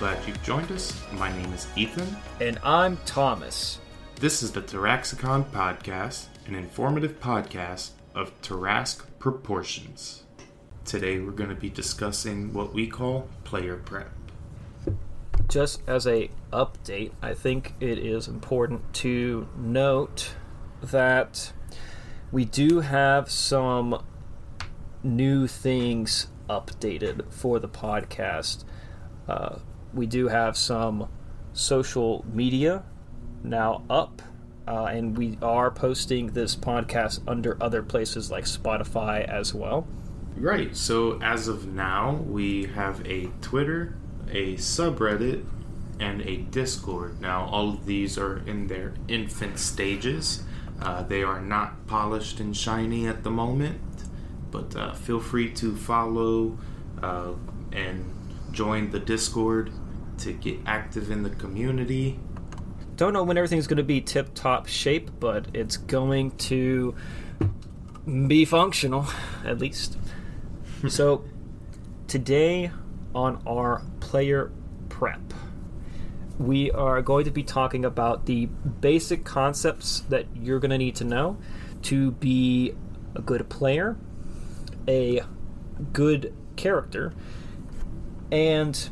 Welcome, everybody. I'm glad you've joined us. My name is Ethan. And I'm Thomas. This is the Taraxicon Podcast, an informative podcast of Tarrasque proportions. Today we're going to be discussing what we call player prep. Just as a update, I think it is important to note that we do have some new things updated for the podcast. Uh, we do have some social media now up, uh, and we are posting this podcast under other places like Spotify as well. Right, so as of now, we have a Twitter, a subreddit, and a Discord. Now, all of these are in their infant stages. Uh, they are not polished and shiny at the moment, but uh, feel free to follow uh, and join the Discord to get active in the community. Don't know when everything's going to be tip top shape, but it's going to be functional, at least. so, today on our player prep, we are going to be talking about the basic concepts that you're going to need to know to be a good player, a good character, and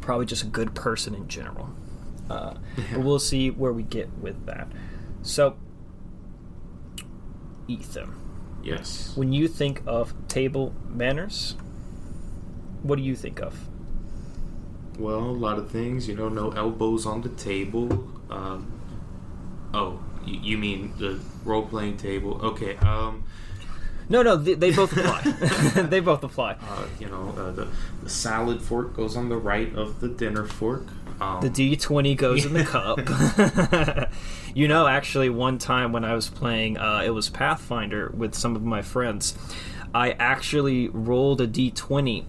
probably just a good person in general. Uh, but we'll see where we get with that. So, Ethan, Yes. when you think of table manners, what do you think of? Well, a lot of things, you know, no elbows on the table. Um, oh, you, you mean the role playing table? Okay. Um, No, no, they, they both apply. they both apply. uh, you know, uh, the, the salad fork goes on the right of the dinner fork. Um, The D20 goes in the cup. you know, actually, one time when I was playing, uh, it was Pathfinder with some of my friends, I actually rolled a D20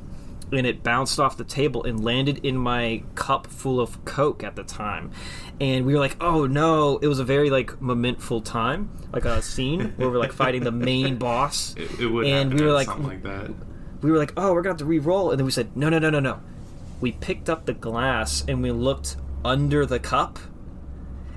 and it bounced off the table and landed in my cup full of Coke at the time. And we were like, oh no, it was a very like momentful time, like a scene where we're like fighting the main boss. it, it would and we were like- something like that. we were like, oh, we're gonna have to re-roll, and then we said, no, no, no, no, no. We picked up the glass and we looked under the cup,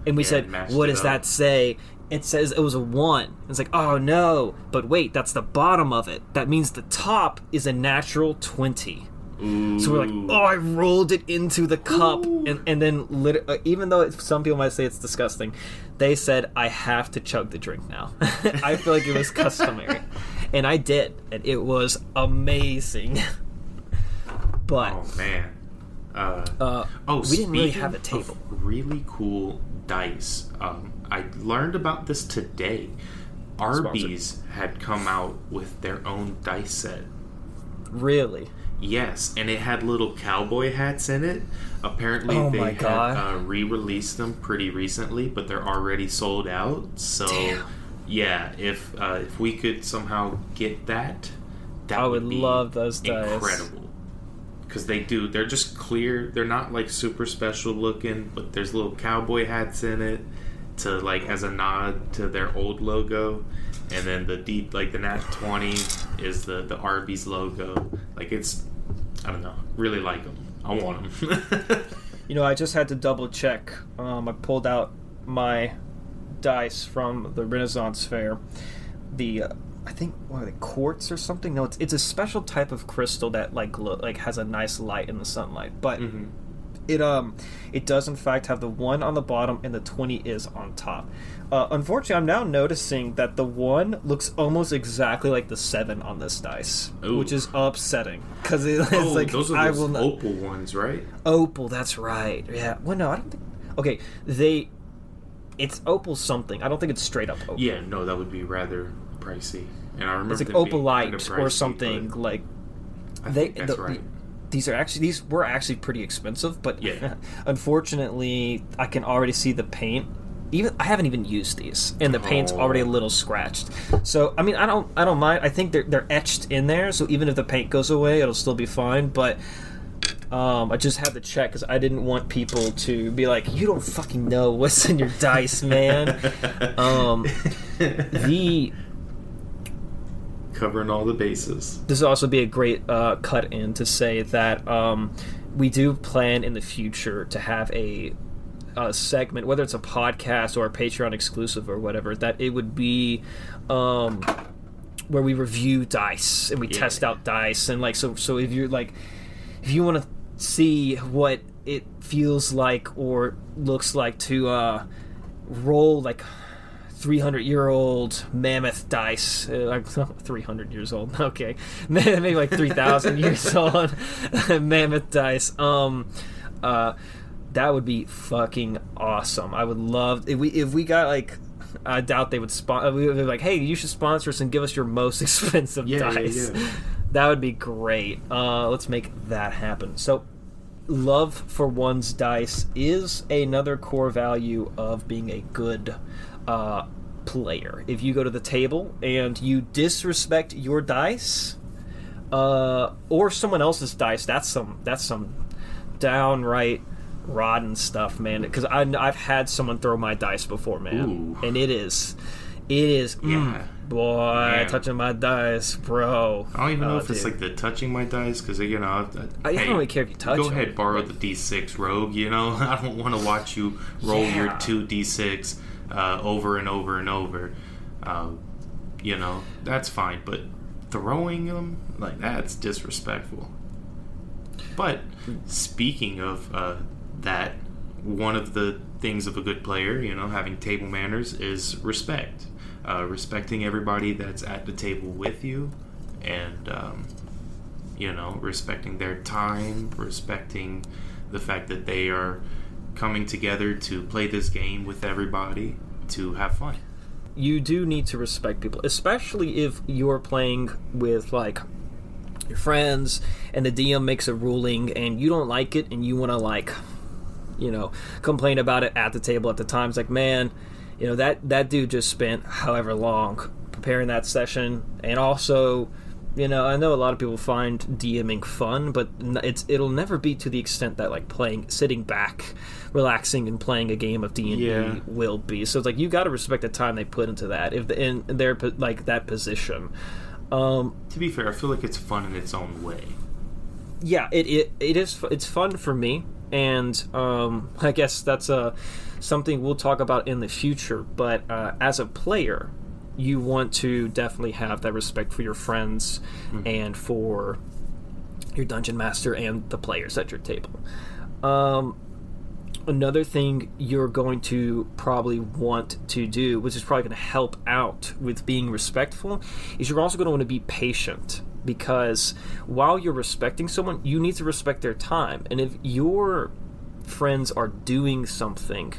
and we Yeah, said, what does up. that say? It says it was a one. It's like, oh no, but wait, that's the bottom of it. That means the top is a natural twenty. So we're like, oh, I rolled it into the cup, and and then lit- uh, even though it, some people might say it's disgusting, they said I have to chug the drink now. I feel like it was customary, and I did, and it was amazing. but Oh man. Uh, uh, oh, we didn't really have a table. really cool dice. Um, I learned about this today. Arby's had come out with their own dice set. really, Yes, and it had little cowboy hats in it. Apparently, Oh they had uh, re-released them pretty recently, but they're already sold out. So, Damn. yeah, if uh, if we could somehow get that, that I would be love those dice. Incredible, because they do. They're just clear. They're not like super special looking, but there's little cowboy hats in it to like as a nod to their old logo. And then the deep, like the Nat Twenty, is the the Arby's logo. Like it's, I don't know, really like them. I want them. you know, I just had to double check. Um, I pulled out my dice from the Renaissance Fair. The uh, I think what are they quartz or something? No, it's it's a special type of crystal that like glow, like has a nice light in the sunlight. But Mhm. it um it does in fact have the one on the bottom and the 20 is on top uh, unfortunately i'm now noticing that the one looks almost exactly like the seven on this dice Ooh. which is upsetting because it's oh, like those are i those will not opal ones, right? opal that's right yeah well no i don't think okay they it's opal something i don't think it's straight up opal Yeah, no, that would be rather pricey. And I remember it's like opalite kinda or something like they that's the- right. these are actually these were actually pretty expensive but Yeah. unfortunately i can already see the paint even i haven't even used these and the paint's Oh. already a little scratched so i mean i don't i don't mind i think they're, they're etched in there so even if the paint goes away it'll still be fine but um, I just had to check because I didn't want people to be like, "You don't fucking know what's in your dice, man." um, the covering all the bases. This would also be a great uh, cut in to say that um, we do plan in the future to have a, a segment, whether it's a podcast or a Patreon exclusive or whatever, that it would be um, where we review dice and we Yeah. test out dice and like so. So if you're like, if you want to see what it feels like or looks like to uh, roll like 300 year old mammoth dice. Uh, like 300 years old. Okay. Maybe like 3000 years old. Mammoth dice. Um uh that would be fucking awesome. I would love if we if we got like i doubt they would sponsor we would be like hey you should sponsor us and give us your most expensive Yeah, yeah, dice. Yeah. that would be great. Uh let's make that happen. So love for one's dice is another core value of being a good uh, player. If you go to the table and you disrespect your dice, uh, or someone else's dice, that's some that's some downright rotten stuff, man. Because I've had someone throw my dice before, man, Ooh. and it is, it is, mm, Yeah. Boy, Man. touching my dice, bro. I don't even know Oh, if it's like the touching my dice because you know. I, I don't really care if you touch them. Go them. ahead, borrow the d6, rogue. You know, I don't want to watch you roll your two d6 uh, over and over and over. Uh, you know, that's fine, but throwing them like that's disrespectful. But speaking of uh, that, one of the things of a good player, you know, having table manners is respect. Uh, respecting everybody that's at the table with you, and um, you know, respecting their time, respecting the fact that they are coming together to play this game with everybody to have fun. you do need to respect people, especially if you're playing with like your friends and the DM makes a ruling and you don't like it and you want to like you know complain about it at the table at the time. It's like, man, you know that that dude just spent however long preparing that session and also you know i know a lot of people find dming fun but it's it'll never be to the extent that like playing sitting back relaxing and playing a game of d&d Yeah. will be so it's like you got to respect the time they put into that if the, in their like that position um To be fair, I feel like it's fun in its own way. yeah it, it it is it's fun for me and um i guess that's uh something we'll talk about in the future but uh, as a player you want to definitely have that respect for your friends and for your dungeon master and the players at your table um another thing you're going to probably want to do, which is probably going to help out with being respectful, is you're also going to want to be patient because while you're respecting someone, you need to respect their time. And if your friends are doing something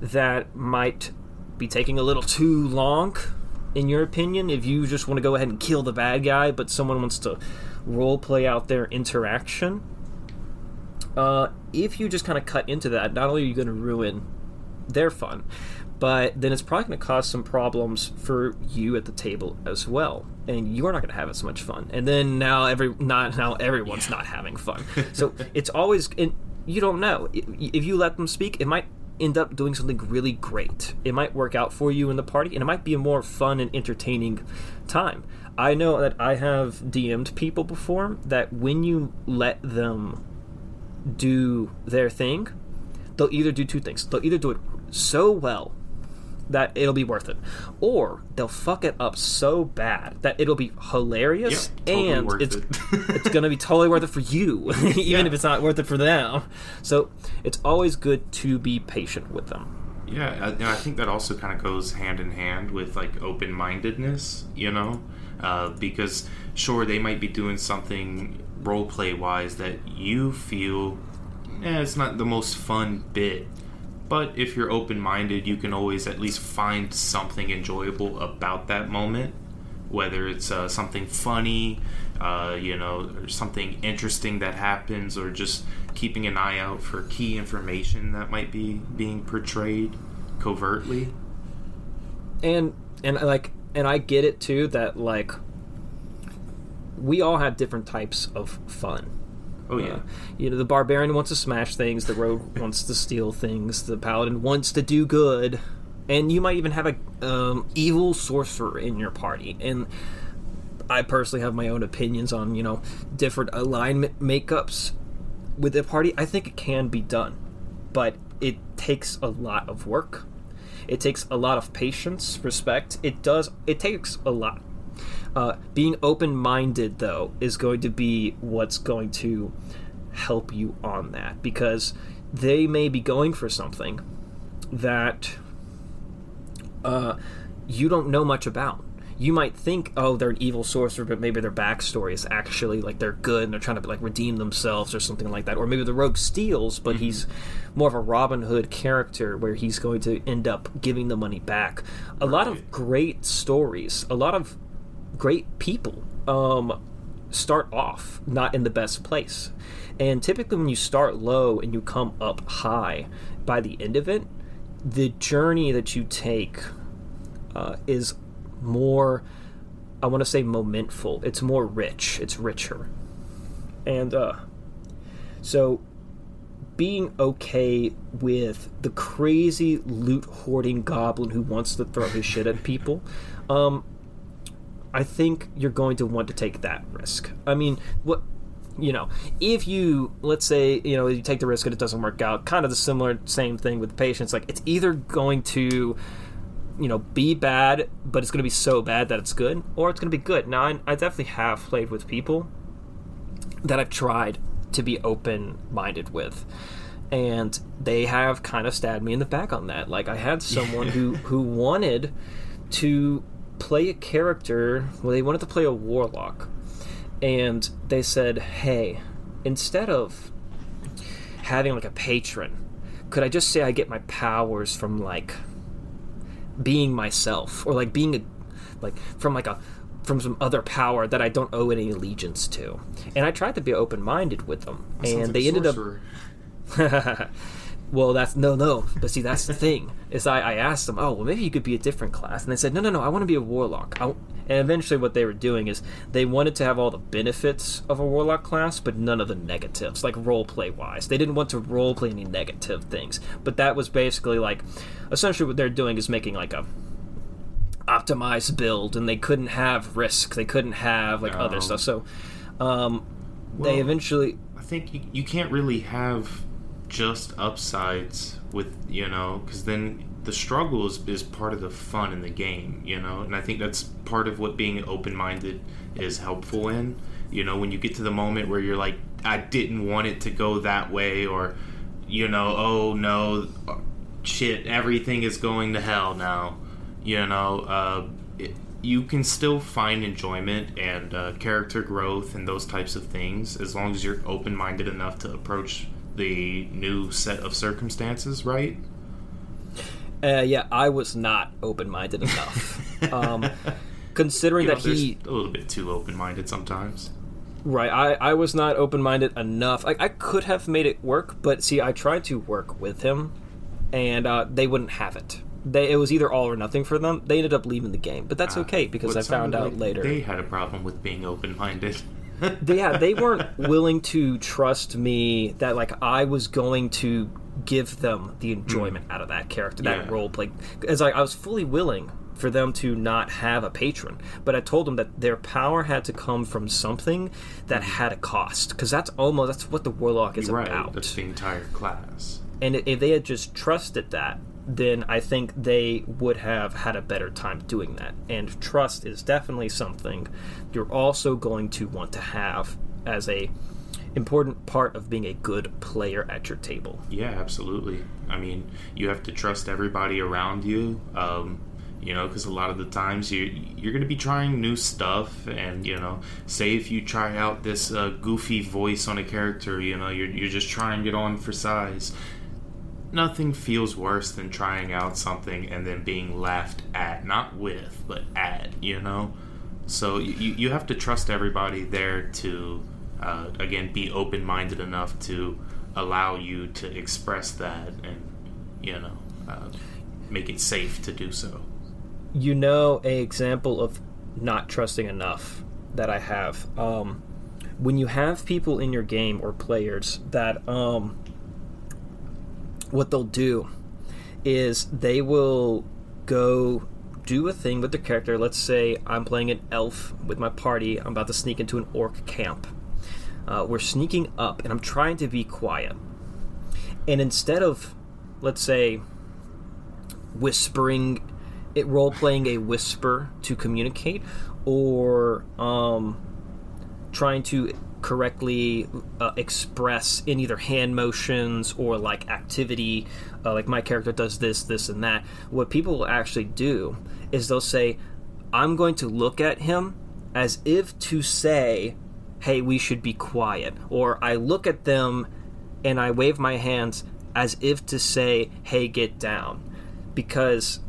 that might be taking a little too long, in your opinion, if you just want to go ahead and kill the bad guy, but someone wants to role play out their interaction, uh, if you just kind of cut into that, not only are you going to ruin their fun, but then it's probably going to cause some problems for you at the table as well, and you're not going to have as much fun. And then now every not now everyone's not having fun. So it's always and you don't know if you let them speak, it might end up doing something really great. It might work out for you in the party, and it might be a more fun and entertaining time. I know that I have DM'd people before that when you let them do their thing, they'll either do two things. They'll either do it so well that it'll be worth it, or they'll fuck it up so bad that it'll be hilarious totally and it's it. it's gonna be totally worth it for you, even Yeah. if it's not worth it for them. So it's always good to be patient with them. Yeah, and I think that also kind of goes hand in hand with like open mindedness, you know, uh, because sure they might be doing something role play wise that you feel, eh, it's not the most fun bit. But if you're open minded, you can always at least find something enjoyable about that moment, whether it's uh, something funny, uh, you know, or something interesting that happens, or just keeping an eye out for key information that might be being portrayed covertly. and and like and I get it too that like we all have different types of fun. Oh yeah, Uh, you know, the barbarian wants to smash things, the rogue wants to steal things, the paladin wants to do good, and you might even have a um, evil sorcerer in your party. And I personally have my own opinions on you know different alignment makeups with the party. I think it can be done, but it takes a lot of work. It takes a lot of patience, respect. It does. It takes a lot. Uh, being open-minded, though, is going to be what's going to help you on that because they may be going for something that uh, you don't know much about. You might think, oh, they're an evil sorcerer, but maybe their backstory is actually like they're good and they're trying to like redeem themselves or something like that. Or maybe the rogue steals, but mm-hmm. he's more of a Robin Hood character where he's going to end up giving the money back. A right. lot of great stories, a lot of great people um, start off not in the best place. And typically, when you start low and you come up high, by the end of it, the journey that you take uh, is more, I want to say, momentful. It's more rich. It's richer. And uh, so, being okay with the crazy loot hoarding goblin who wants to throw his shit at people, um, I think you're going to want to take that risk. I mean, what you know, if you let's say you know you take the risk and it doesn't work out, kind of the similar same thing with patients. Like it's either going to you know be bad, but it's going to be so bad that it's good, or it's going to be good. Now I, I definitely have played with people that I've tried to be open minded with. And they have kind of stabbed me in the back on that. Like I had someone who who wanted to play a character. Well, they wanted to play a warlock, and they said, "Hey, instead of having like a patron, could I just say I get my powers from like being myself or like being a like from like a from some other power that I don't owe any allegiance to?" And I tried to be open minded with them, that and they ended up. well, that's no, no. But see, that's the thing. Is I, I asked them, oh, well, maybe you could be a different class, and they said, no, no, no. I want to be a warlock. And eventually, what they were doing is they wanted to have all the benefits of a warlock class, but none of the negatives, like role play wise. They didn't want to role play any negative things. But that was basically like, essentially, what they're doing is making like a optimized build, and they couldn't have risk. They couldn't have like other stuff. So, um, well, they eventually. I think you, you can't really have just upsides with you know because then the struggle is, is part of the fun in the game you know? And i think that's part of what being open-minded is helpful in. You know when you get to the moment where you're like i didn't want it to go that way or you know oh no shit everything is going to hell now you know? Uh, it, you can still find enjoyment and uh, character growth and those types of things as long as you're open-minded enough to approach the new set of circumstances, right? Uh, yeah, I was not open minded enough. um, considering you know, that he a little bit too open minded sometimes. Right, I, I was not open minded enough. I, I could have made it work, but see, I tried to work with him, and uh, they wouldn't have it. They, it was either all or nothing for them. They ended up leaving the game, but that's uh, okay because I found out later they had a problem with being open minded. yeah, they weren't willing to trust me that like I was going to give them the enjoyment mm. out of that character, that yeah. role play. As I, I was fully willing for them to not have a patron, but I told them that their power had to come from something that mm-hmm. had a cost, because that's almost that's what the warlock is right, about. That's the entire class. And if they had just trusted that, then I think they would have had a better time doing that. And trust is definitely something you're also going to want to have as a important part of being a good player at your table. Yeah, absolutely. I mean, you have to trust everybody around you. Um, you know, because a lot of the times you you're going to be trying new stuff, and you know, say if you try out this uh, goofy voice on a character, you know, you're you're just trying it on for size nothing feels worse than trying out something and then being laughed at, not with, but at, you know? So you, you have to trust everybody there to, uh, again, be open minded enough to allow you to express that and, you know, uh, make it safe to do so. You know, a example of not trusting enough that I have. Um, when you have people in your game or players that um, what they'll do is they will go do a thing with the character. Let's say I'm playing an elf with my party. I'm about to sneak into an orc camp. Uh, we're sneaking up, and I'm trying to be quiet. And instead of, let's say, whispering, it role playing a whisper to communicate, or um, trying to correctly uh, express in either hand motions or like activity uh, like my character does this this and that. What people will actually do is they'll say i'm going to look at him as if to say hey we should be quiet or i look at them and i wave my hands as if to say hey get down because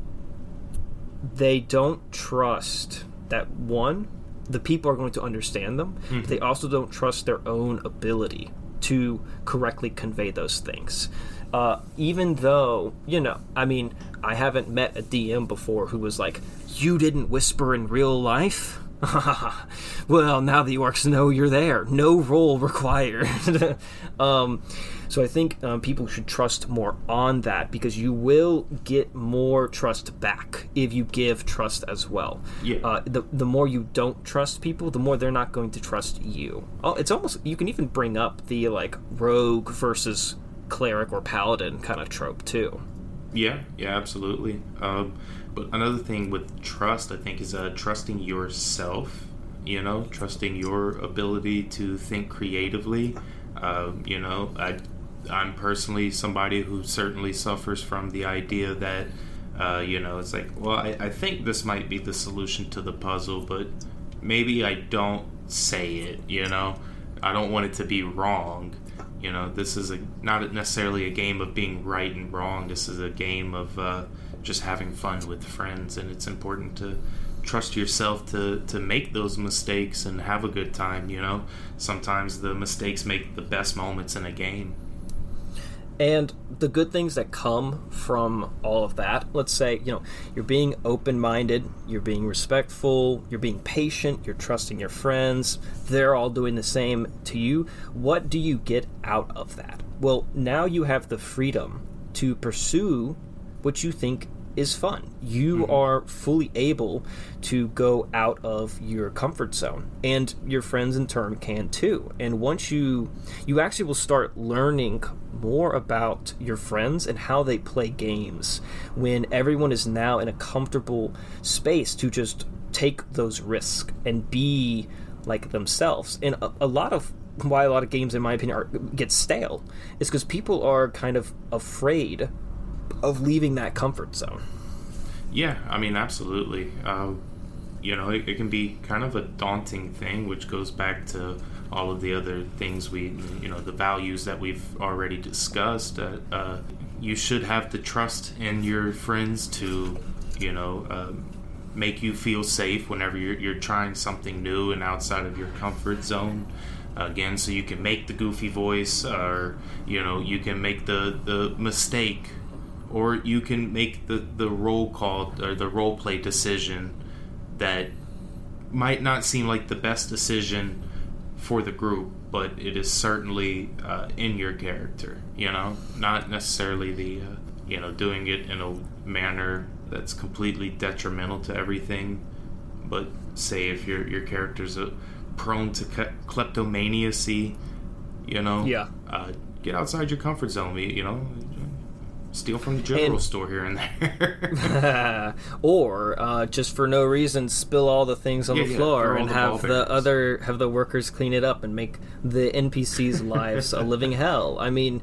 they don't trust that one the people are going to understand them. Mm-hmm. They also don't trust their own ability to correctly convey those things. Uh, even though, you know, I mean, I haven't met a DM before who was like, You didn't whisper in real life? well, now the orcs know you're there. No roll required. um, so I think um, people should trust more on that because you will get more trust back if you give trust as well. Yeah. Uh, the the more you don't trust people, the more they're not going to trust you. Oh, it's almost you can even bring up the like rogue versus cleric or paladin kind of trope too. Yeah, yeah, absolutely. Um, but another thing with trust, I think, is uh, trusting yourself. You know, trusting your ability to think creatively. Uh, you know, I, I'm personally somebody who certainly suffers from the idea that, uh, you know, it's like, well, I, I think this might be the solution to the puzzle, but maybe I don't say it. You know, I don't want it to be wrong. You know, this is a not necessarily a game of being right and wrong. This is a game of uh, just having fun with friends, and it's important to trust yourself to to make those mistakes and have a good time. You know, sometimes the mistakes make the best moments in a game. And the good things that come from all of that, let's say, you know, you're being open minded, you're being respectful, you're being patient, you're trusting your friends, they're all doing the same to you. What do you get out of that? Well, now you have the freedom to pursue what you think is fun. You mm-hmm. are fully able to go out of your comfort zone and your friends in turn can too. And once you you actually will start learning more about your friends and how they play games when everyone is now in a comfortable space to just take those risks and be like themselves. And a, a lot of why a lot of games in my opinion are, get stale is because people are kind of afraid of leaving that comfort zone. Yeah, I mean, absolutely. Uh, you know, it, it, can be kind of a daunting thing, which goes back to all of the other things we, you know, the values that we've already discussed. That uh, you should have the trust in your friends to, you know, uh, make you feel safe whenever you're, you're trying something new and outside of your comfort zone again so you can make the goofy voice or you know you can make the the mistake or you can make the the roll call or the role play decision that might not seem like the best decision for the group, but it is certainly uh, in your character. You know, not necessarily the uh, you know doing it in a manner that's completely detrimental to everything, but say if your your character's a, prone to kleptomaniacy, you know, yeah, uh, get outside your comfort zone. You know, steal from the general and, store here and there, or uh, just for no reason spill all the things on yeah, the floor yeah, and the have the other have the workers clean it up and make the NPCs' lives a living hell. I mean,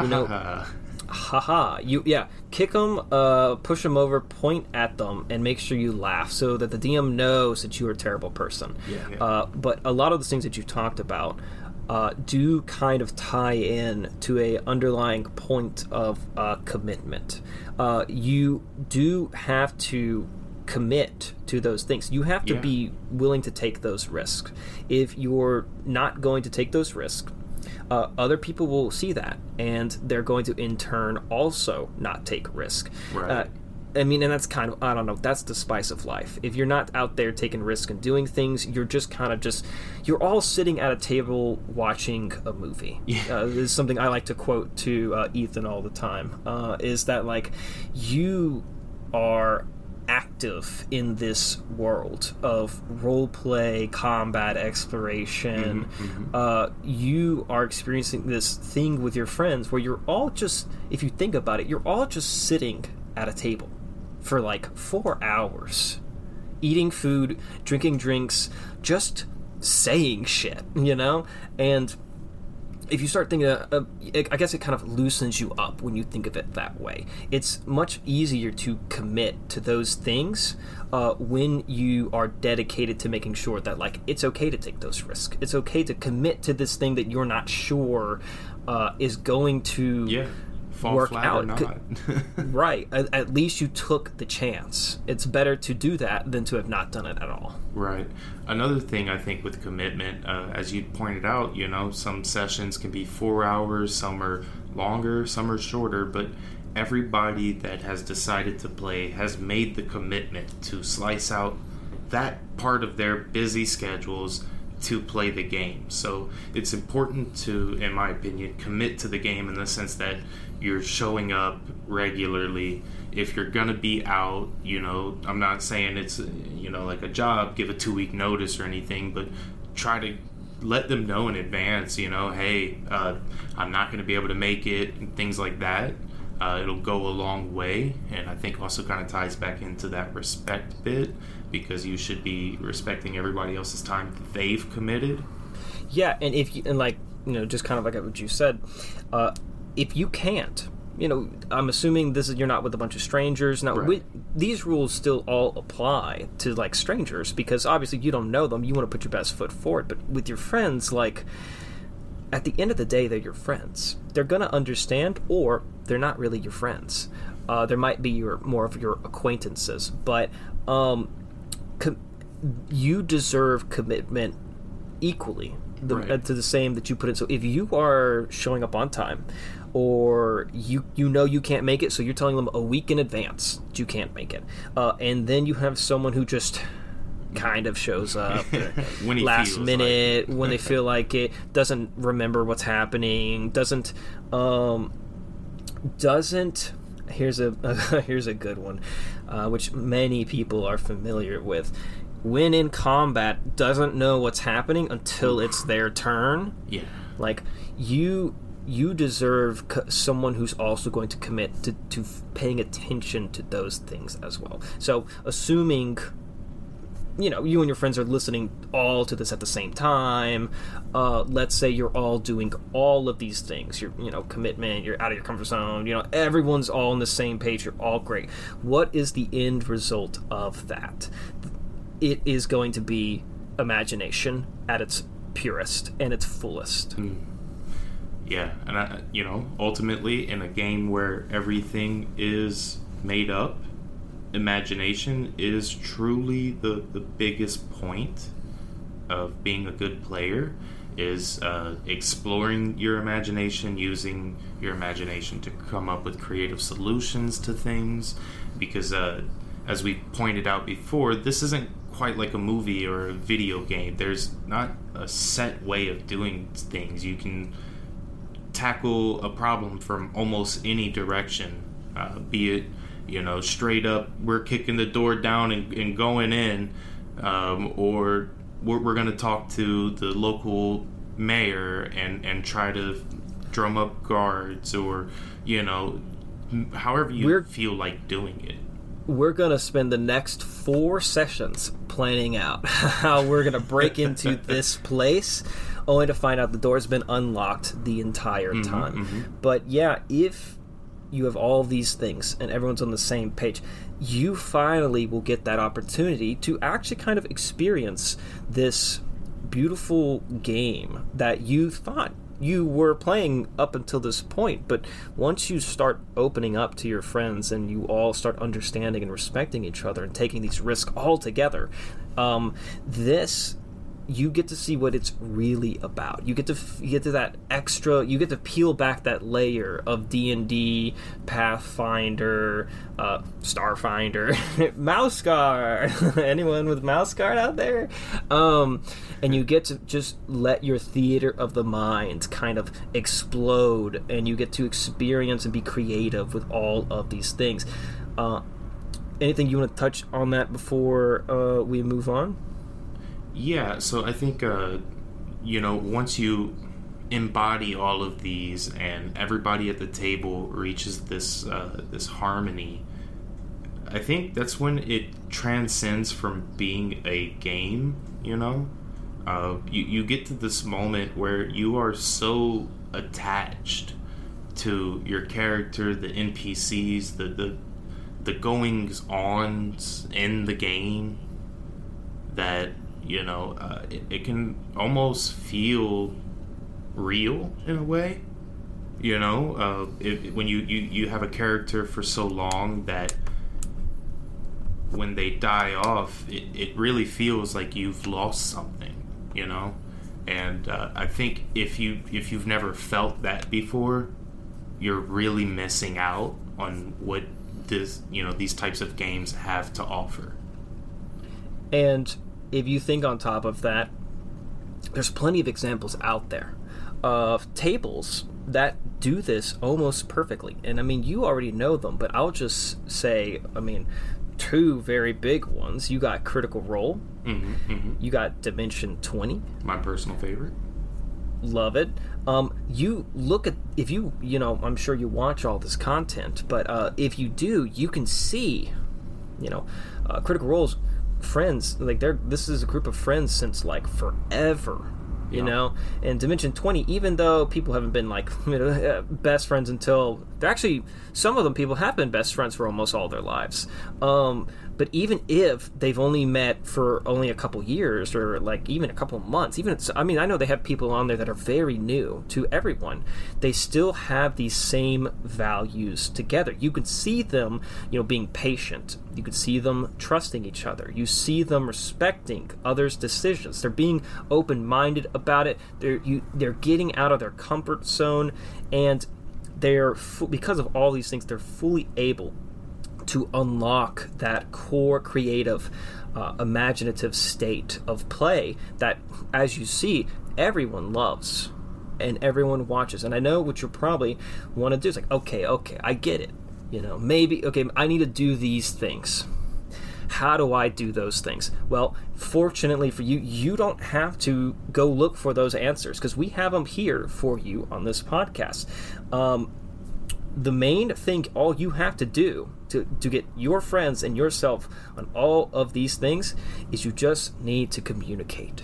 you know. haha you yeah kick them uh, push them over point at them and make sure you laugh so that the dm knows that you're a terrible person yeah, yeah. Uh, but a lot of the things that you talked about uh, do kind of tie in to a underlying point of uh, commitment. Uh, you do have to commit to those things. You have to yeah. be willing to take those risks. If you're not going to take those risks, uh, other people will see that, and they're going to in turn also not take risk. Right. Uh, I mean, and that's kind of I don't know. That's the spice of life. If you're not out there taking risks and doing things, you're just kind of just you're all sitting at a table watching a movie. Yeah. Uh, this is something I like to quote to uh, Ethan all the time. Uh, is that like you are active in this world of role play, combat, exploration, Mhm, mhm. uh, you are experiencing this thing with your friends where you're all just, if you think about it, you're all just sitting at a table for like four hours, eating food, drinking drinks, just saying shit, you know? And if you start thinking, uh, uh, I guess it kind of loosens you up when you think of it that way. It's much easier to commit to those things uh, when you are dedicated to making sure that, like, it's okay to take those risks. It's okay to commit to this thing that you're not sure uh, is going to Yeah. Fall work flat out. or not. right. At, at least you took the chance. It's better to do that than to have not done it at all. Right. Another thing I think with commitment, uh, as you pointed out, you know, some sessions can be four hours, some are longer, some are shorter, but everybody that has decided to play has made the commitment to slice out that part of their busy schedules to play the game. So it's important to, in my opinion, commit to the game in the sense that you're showing up regularly. If you're gonna be out, you know, I'm not saying it's, you know, like a job, give a two week notice or anything, but try to let them know in advance, you know, hey, uh, I'm not gonna be able to make it, and things like that. Uh, it'll go a long way, and I think also kind of ties back into that respect bit because you should be respecting everybody else's time that they've committed. Yeah, and if you and like you know, just kind of like what you said, uh, if you can't, you know, I'm assuming this is you're not with a bunch of strangers. Now, Right. we, these rules still all apply to like strangers because obviously you don't know them. You want to put your best foot forward, but with your friends, like at the end of the day, they're your friends. They're gonna understand, or they're not really your friends. Uh, there might be your more of your acquaintances, but um, com- you deserve commitment equally the, Right. uh, to the same that you put in. So if you are showing up on time, or you you know you can't make it, so you're telling them a week in advance that you can't make it, uh, and then you have someone who just kind of shows up When he last minute like when they feel like it doesn't remember what's happening doesn't um doesn't here's a here's a good one uh, which many people are familiar with. When in combat doesn't know what's happening until it's their turn. Yeah. like you you deserve someone who's also going to commit to, to paying attention to those things as well. So assuming you know you and your friends are listening all to this at the same time uh, let's say you're all doing all of these things. Your you know commitment you're out of your comfort zone you know everyone's all on the same page you're all great. What is the end result of that? It is going to be imagination at its purest and its fullest Yeah, and I, you know, ultimately, in a game where everything is made up, imagination is truly the the biggest point of being a good player. Is uh, exploring your imagination, using your imagination to come up with creative solutions to things. Because, uh, as we pointed out before, this isn't quite like a movie or a video game. There's not a set way of doing things. You can tackle a problem from almost any direction, uh, be it you know straight up we're kicking the door down and, and going in, um, or we're, we're going to talk to the local mayor and and try to drum up guards, or you know however you We're- feel like doing it. we're gonna spend the next four sessions planning out how we're gonna break into this place only to find out the door's been unlocked the entire time. but yeah if you have all these things and everyone's on the same page you finally will get that opportunity to actually kind of experience this beautiful game that you thought you were playing up until this point. But once you start opening up to your friends and you all start understanding and respecting each other and taking these risks all together um, this you get to see what it's really about. You get to f- you get to that extra. You get to peel back that layer of D and D, Pathfinder, uh, Starfinder, Mouse Guard. Anyone with Mouse Guard out there? Um, and you get to just let your theater of the mind kind of explode, and you get to experience and be creative with all of these things. Uh, anything you want to touch on that before uh, we move on? Yeah, so I think uh, you know once you embody all of these and everybody at the table reaches this uh, this harmony, I think that's when it transcends from being a game. You know, uh, you you get to this moment where you are so attached to your character, the NPCs, the the the goings ons in the game that you know uh, it, it can almost feel real in a way you know uh, it, when you, you you have a character for so long that when they die off it, it really feels like you've lost something you know and uh, i think if you if you've never felt that before you're really missing out on what this you know these types of games have to offer. And if you think on top of that, there's plenty of examples out there of tables that do this almost perfectly. And I mean, you already know them, but I'll just say, I mean, two very big ones. You got Critical Role. Mm-hmm, mm-hmm. You got Dimension 20. My personal favorite. Love it. Um, you look at if you you know I'm sure you watch all this content, but uh, if you do, you can see, you know, uh, Critical Role's friends like they're this is a group of friends since like forever you yeah. know and dimension 20 even though people haven't been like best friends until they're actually some of them people have been best friends for almost all their lives um, but even if they've only met for only a couple years or like even a couple months, even I mean, I know they have people on there that are very new to everyone. They still have these same values together. You can see them, you know, being patient. You can see them trusting each other. You see them respecting others' decisions. They're being open-minded about it. They're you, they're getting out of their comfort zone, and they're because of all these things, they're fully able to unlock that core creative, uh, imaginative state of play that, as you see, everyone loves and everyone watches. And I know what you probably want to do is like, okay, okay, I get it. You know, maybe, okay, I need to do these things. How do I do those things? Well, fortunately for you, you don't have to go look for those answers because we have them here for you on this podcast. Um, the main thing all you have to do to, to get your friends and yourself on all of these things is you just need to communicate.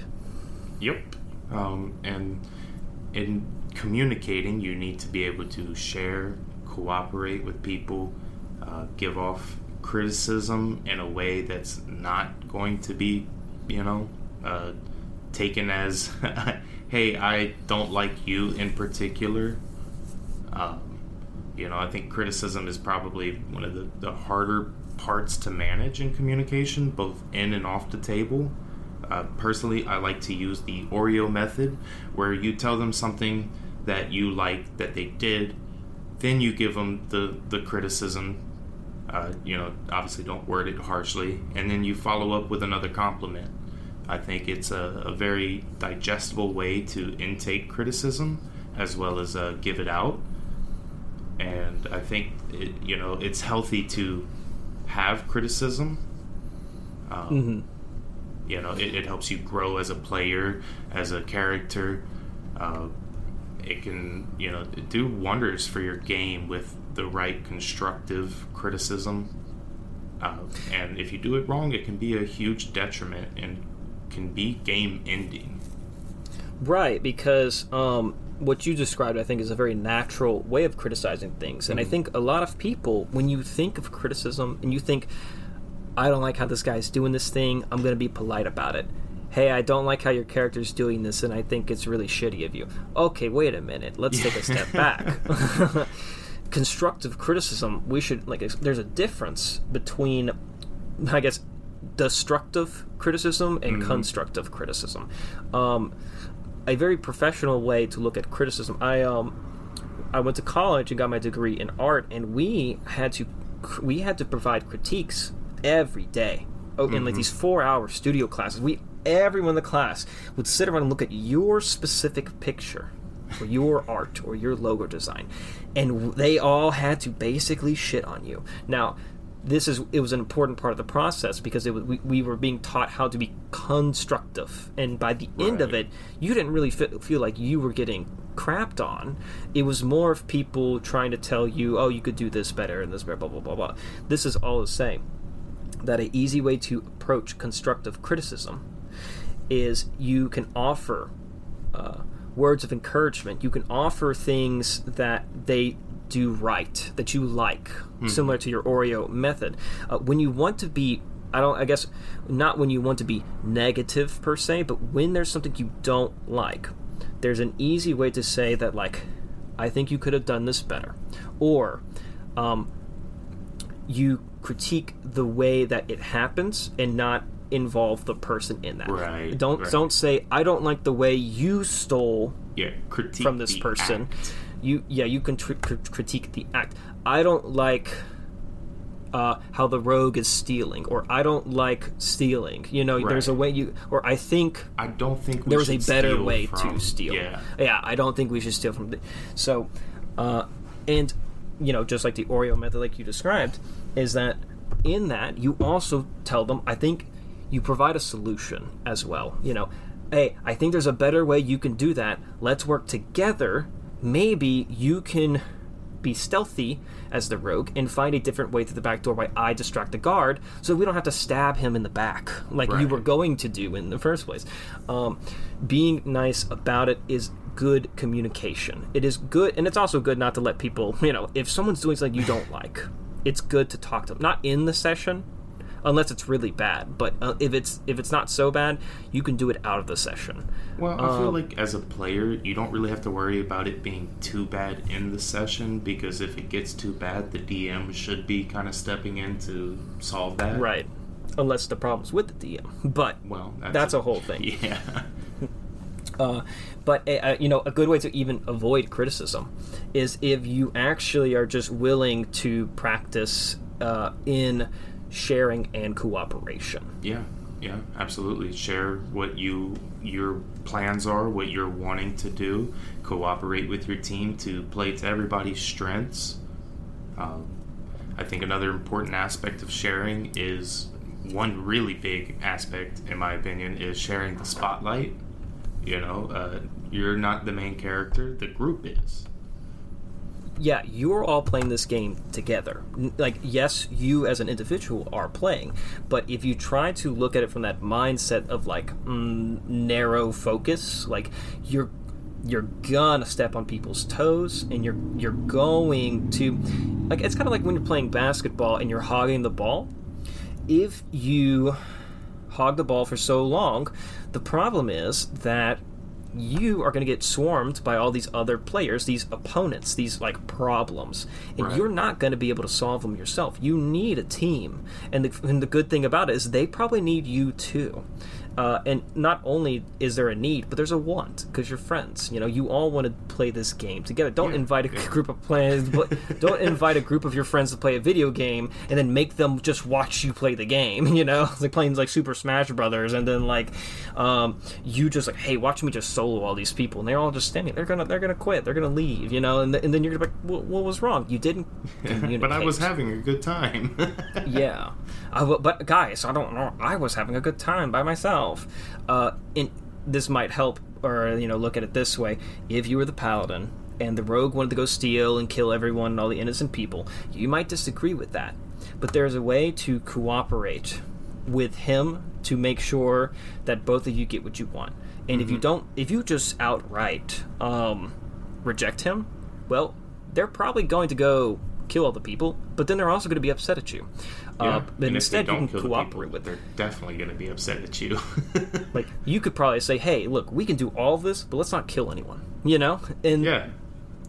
Yep. Um, and in communicating you need to be able to share cooperate with people uh, give off criticism in a way that's not going to be you know uh, taken as hey i don't like you in particular. Um, you know, I think criticism is probably one of the, the harder parts to manage in communication, both in and off the table. Uh, personally, I like to use the Oreo method, where you tell them something that you like that they did, then you give them the the criticism. Uh, you know, obviously don't word it harshly, and then you follow up with another compliment. I think it's a, a very digestible way to intake criticism as well as uh, give it out and I think it, you know it's healthy to have criticism. Um, mm-hmm. You know, it, it, helps you grow as a player, as a character. Uh, it can you know do wonders for your game with the right constructive criticism. Uh, and if you do it wrong, it can be a huge detriment and can be game ending. Right, because um, what you described, I think, is a very natural way of criticizing things. And mm-hmm. I think a lot of people, when you think of criticism and you think, I don't like how this guy's doing this thing, I'm going to be polite about it. Hey, I don't like how your character's doing this, and I think it's really shitty of you. Okay, wait a minute. Let's take a step back. Constructive criticism, we should, like, there's a difference between, I guess, destructive criticism and mm-hmm. constructive criticism. Um, a very professional way to look at criticism. I um I went to college and got my degree in art, and we had to we had to provide critiques every day. Oh, mm-hmm. in like mm-hmm. these four hour studio classes, we everyone in the class would sit around and look at your specific picture or your art or your logo design, and they all had to basically shit on you. Now, this is it was an important part of the process because it was, we, we were being taught how to be constructive. And by the end of it you didn't really fe- feel like you were getting crapped on. It was more of people trying to tell you oh you could do this better and this better blah blah blah blah. This is all to say that an easy way to approach constructive criticism is you can offer uh, words of encouragement. You can offer things that they do right, that you like, similar to your Oreo method. Uh, when you want to be, I don't, I guess, not when you want to be negative per se, but when there's something you don't like, there's an easy way to say that, like, I think you could have done this better. Or, um, you critique the way that it happens and not involve the person in that. Right, Don't right. don't say I don't like the way you stole Yeah, critique from this person. act. You yeah, you can tr- cr- critique the act. I don't like uh, how the rogue is stealing, or I don't like stealing. You know, there's a way you, or I think I don't think we there was a better way from- to steal. Yeah, yeah. I don't think we should steal from the. So, uh, and you know, just like the Oreo method, like you described, is that in that you also tell them. I think you provide a solution as well. You know, hey, I think there's a better way you can do that. Let's work together. Maybe you can be stealthy as the rogue and find a different way through the back door while I distract the guard so we don't have to stab him in the back like you were going to do in the first place. Um, being nice about it is good communication. It is good, and it's also good not to let people, you know, if someone's doing something you don't like, it's good to talk to them. Not in the session, unless it's really bad. But uh, if it's if it's not so bad, you can do it out of the session. Well, I Um, feel like as a player, you don't really have to worry about it being too bad in the session because if it gets too bad, the DM should be kind of stepping in to solve that. Right. Unless the problem's with the DM. But Well, that's, That's a whole thing. Yeah. Uh, but uh, you know, a good way to even avoid criticism is if you actually are just willing to practice uh, in sharing and cooperation. Yeah, yeah, absolutely. Share what you your plans are, what you're wanting to do. Cooperate with your team to play to everybody's strengths. Um, I think another important aspect of sharing is one really big aspect, in my opinion, is sharing the spotlight. You know, uh, you're not the main character; the group is. Yeah, you're all playing this game together. Like, yes, you as an individual are playing, but if you try to look at it from that mindset of like mm, narrow focus, like you're you're gonna step on people's toes, and you're you're going to like it's kind of like when you're playing basketball and you're hogging the ball. If you hog the ball for so long, the problem is that you are going to get swarmed by all these other players, these opponents, these like problems, and Right. you're not going to be able to solve them yourself. You need a team, and the, and the good thing about it is they probably need you too. Uh, and not only is there a need, but there's a want because you're friends. You know, you all want to play this game together. Don't Yeah, invite a yeah. group of players. don't invite a group of your friends to play a video game and then make them just watch you play the game. You know, it's like playing like Super Smash Brothers, and then like um, you just like, hey, watch me just solo all these people, and they're all just standing. They're gonna they're gonna quit. They're gonna leave. You know, and, th- and then you're gonna be like, what, what was wrong? You didn't but I was having a good time. yeah, I w- but guys, I don't know. I was having a good time by myself. Uh, and this might help, or you know, look at it this way: if you were the paladin and the rogue wanted to go steal and kill everyone and all the innocent people, you might disagree with that. But there's a way to cooperate with him to make sure that both of you get what you want. And if you don't, if you just outright um, reject him, well, they're probably going to go kill all the people, but then they're also going to be upset at you. Yeah, Uh, but and if they instead, you don't can cooperate people, with them. They're definitely going to be upset at you. Like you could probably say, "Hey, look, we can do all of this, but let's not kill anyone." You know, and yeah,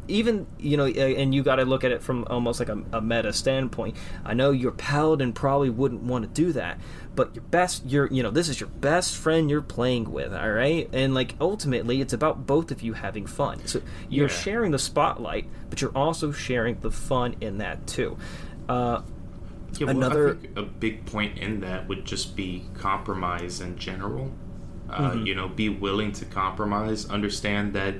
even you know, and you got to look at it from almost like a, a meta standpoint. I know your paladin probably wouldn't want to do that, but your best, your you know, this is your best friend you're playing with, all right, and like ultimately, it's about both of you having fun. So you're Yeah. sharing the spotlight, but you're also sharing the fun in that too. Uh, Yeah, well, Another- I think a big point in that would just be compromise in general. Uh, Mm-hmm. You know, be willing to compromise. Understand that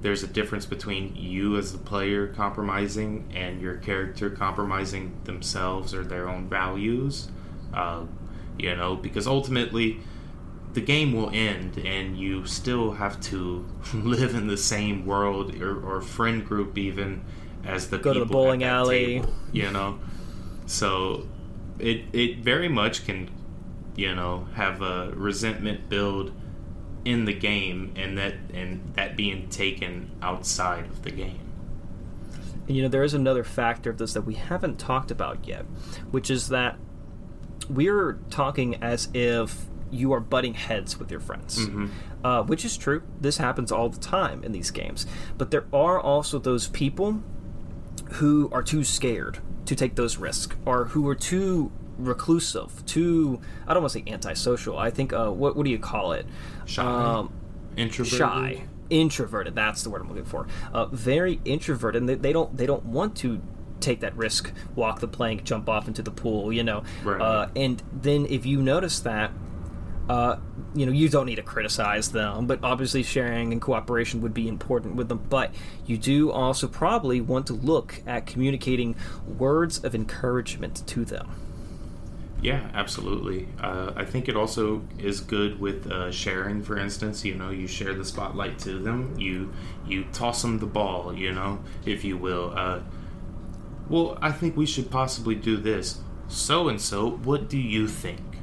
there's a difference between you as the player compromising and your character compromising themselves or their own values. Uh, you know, because ultimately the game will end and you still have to live in the same world or, or friend group even as the Go to the bowling alley. table, you know so it it very much can you know have a resentment build in the game and that and that being taken outside of the game And, you know, there is another factor of this that we haven't talked about yet, which is that we're talking as if you are butting heads with your friends, uh, which is true. This happens all the time in these games. But there are also those people who are too scared to take those risks, or who are too reclusive, too I don't want to say antisocial. I think uh, what what do you call it? Shy? Um, introverted shy introverted that's the word i'm looking for uh, very introverted and they, they don't they don't want to take that risk walk the plank jump off into the pool you know Right. uh, and then if you notice that uh, you know you don't need to criticize them but obviously sharing and cooperation would be important with them but you do also probably want to look at communicating words of encouragement to them Yeah, absolutely. Uh, I think it also is good with uh, sharing. For instance, you know, you share the spotlight to them. You you toss them the ball. You know, if you will. Uh, well, I think we should possibly do this. So and so, what do you think?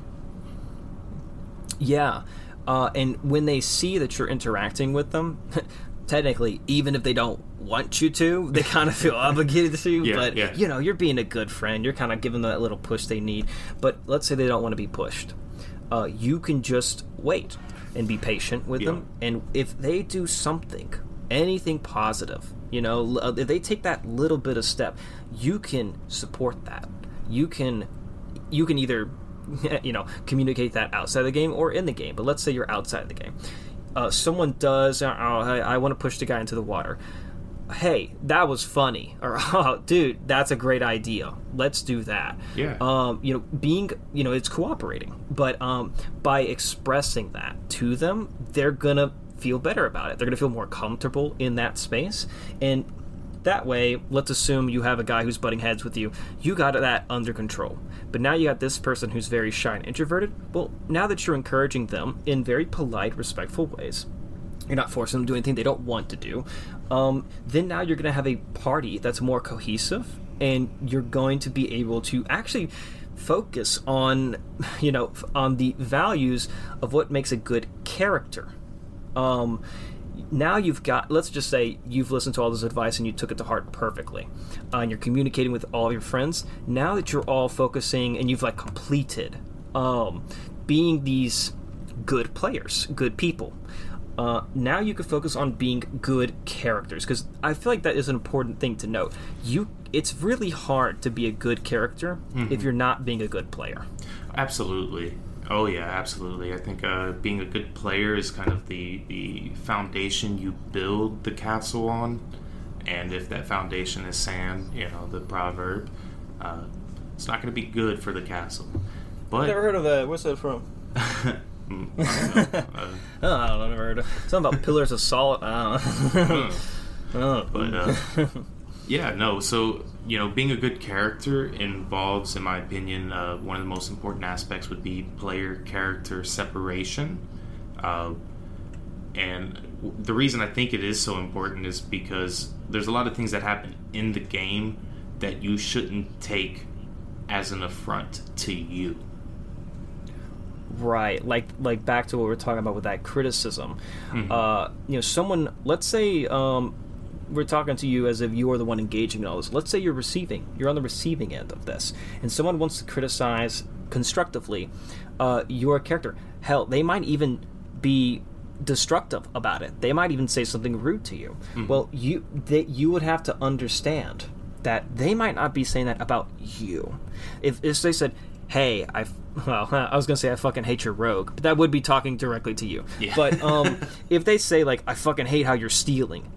Yeah, uh, and when they see that you're interacting with them, technically, even if they don't want you to, they kind of feel obligated to. Yeah, but yeah. you know, you're being a good friend. You're kind of giving them that little push they need. But let's say they don't want to be pushed. Uh, you can just wait and be patient with Yeah. them. And if they do something, anything positive, you know, uh, if they take that little bit of step, you can support that. You can, you can either, you know, communicate that outside the game or in the game. But let's say you're outside of the game. Uh, someone does, uh, oh, I, I want to push the guy into the water. Hey, that was funny. Or, oh, dude, that's a great idea. Let's do that. Yeah. Um, you know, being, you know, it's cooperating. But um, by expressing that to them, they're going to feel better about it. They're going to feel more comfortable in that space. And that way, let's assume you have a guy who's butting heads with you. You got that under control. But now you got this person who's very shy and introverted. Well, now that you're encouraging them in very polite, respectful ways, you're not forcing them to do anything they don't want to do. Um, then now you're going to have a party that's more cohesive, and you're going to be able to actually focus on, you know, on the values of what makes a good character. Um, now you've got let's just say you've listened to all this advice and you took it to heart perfectly uh, and you're communicating with all your friends. Now that you're all focusing and you've like completed um, being these good players good people uh, now you can focus on being good characters. Because i feel like that is an important thing to note. You it's really hard to be a good character if you're not being a good player. Absolutely. Oh yeah, absolutely. I think uh, being a good player is kind of the the foundation you build the castle on, and if that foundation is sand, you know the proverb, uh, it's not going to be good for the castle. But never heard of that what's that from Mm, I don't know. Uh, Oh, I don't know. Never heard of something about pillars of salt. I don't know. Oh, but uh, yeah, no. So you know, being a good character involves, in my opinion, uh, one of the most important aspects would be player character separation. Uh, and the reason I think it is so important is because there's a lot of things that happen in the game that you shouldn't take as an affront to you. Right, like like back to what we are talking about with that criticism. Mhm. Uh, you know, someone. Let's say um, we're talking to you as if you are the one engaging in all this. Let's say you're receiving. You're on the receiving end of this, and someone wants to criticize constructively uh, your character. Hell, they might even be destructive about it. They might even say something rude to you. Well, you that you would have to understand that they might not be saying that about you. If, if they said, "Hey, I," well, I was gonna say I fucking hate your rogue, but that would be talking directly to you. Yeah. But um, if they say like, "I fucking hate how you're stealing,"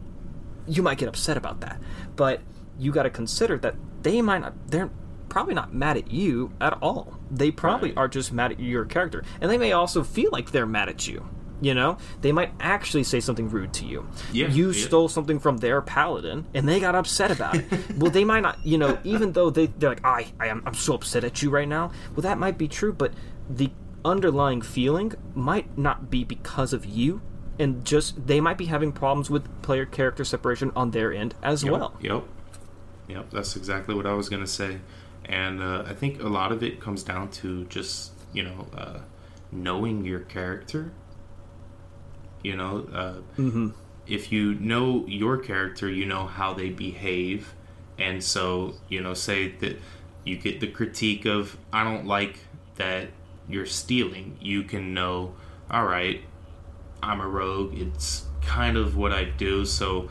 you might get upset about that. But you got to consider that they might not. They're probably not mad at you at all. They probably Right. are just mad at your character, and they may also feel like they're mad at you. You know, they might actually say something rude to you. Yeah, you yeah. stole something from their paladin, and they got upset about it. well, they might not. You know, even though they they're like, I I am I'm so upset at you right now. Well, that might be true, but the underlying feeling might not be because of you, and just they might be having problems with player character separation on their end as Yep, well. Yep. Yep. That's exactly what I was gonna say, and uh, I think a lot of it comes down to just you know uh, knowing your character. You know, uh, Mm-hmm. if you know your character, you know how they behave, and so you know, say that you get the critique of I don't like that you're stealing. You can know, all right, I'm a rogue. It's kind of what I do, so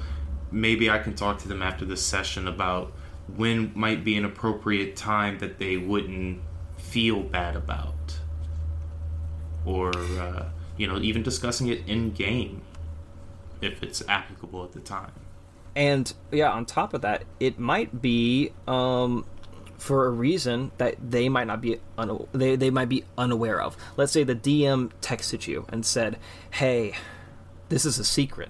maybe I can talk to them after this session about when might be an appropriate time that they wouldn't feel bad about, or uh, you know, even discussing it in game if it's applicable at the time. And yeah, on top of that, it might be um, for a reason that they might not be una- they they might be unaware of. Let's say the DM texted you and said, "Hey, this is a secret,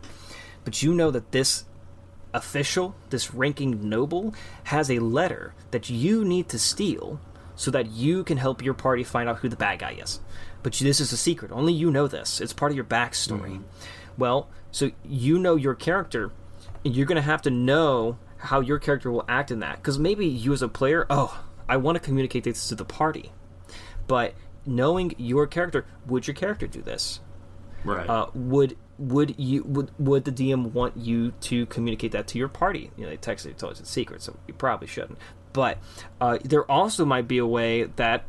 but you know that this official, this ranking noble, has a letter that you need to steal." So that you can help your party find out who the bad guy is. But this is a secret. Only you know this. It's part of your backstory. Mm-hmm. Well, so you know your character, and you're going to have to know how your character will act in that. Because maybe you as a player, oh, I want to communicate this to the party. But knowing your character, would your character do this? Right. Uh, would would you would would the DM want you to communicate that to your party? You know, they texted you, told you it's a secret, so you probably shouldn't. But uh, there also might be a way that,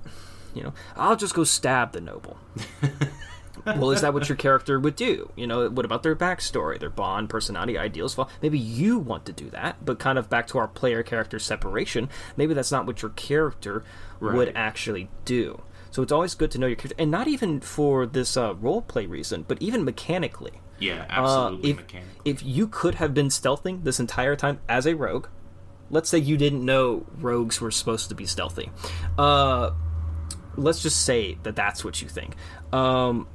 you know, I'll just go stab the noble. well, is that what your character would do? You know, what about their backstory, their bond, personality, ideals? Well, maybe you want to do that, but kind of back to our player character separation. Maybe that's not what your character would actually do. So it's always good to know your character, and not even for this uh, role play reason, but even mechanically. yeah, Uh, absolutely if, mechanical. if you could have been stealthing this entire time as a rogue, let's say you didn't know rogues were supposed to be stealthy. Uh, let's just say that that's what you think. Um,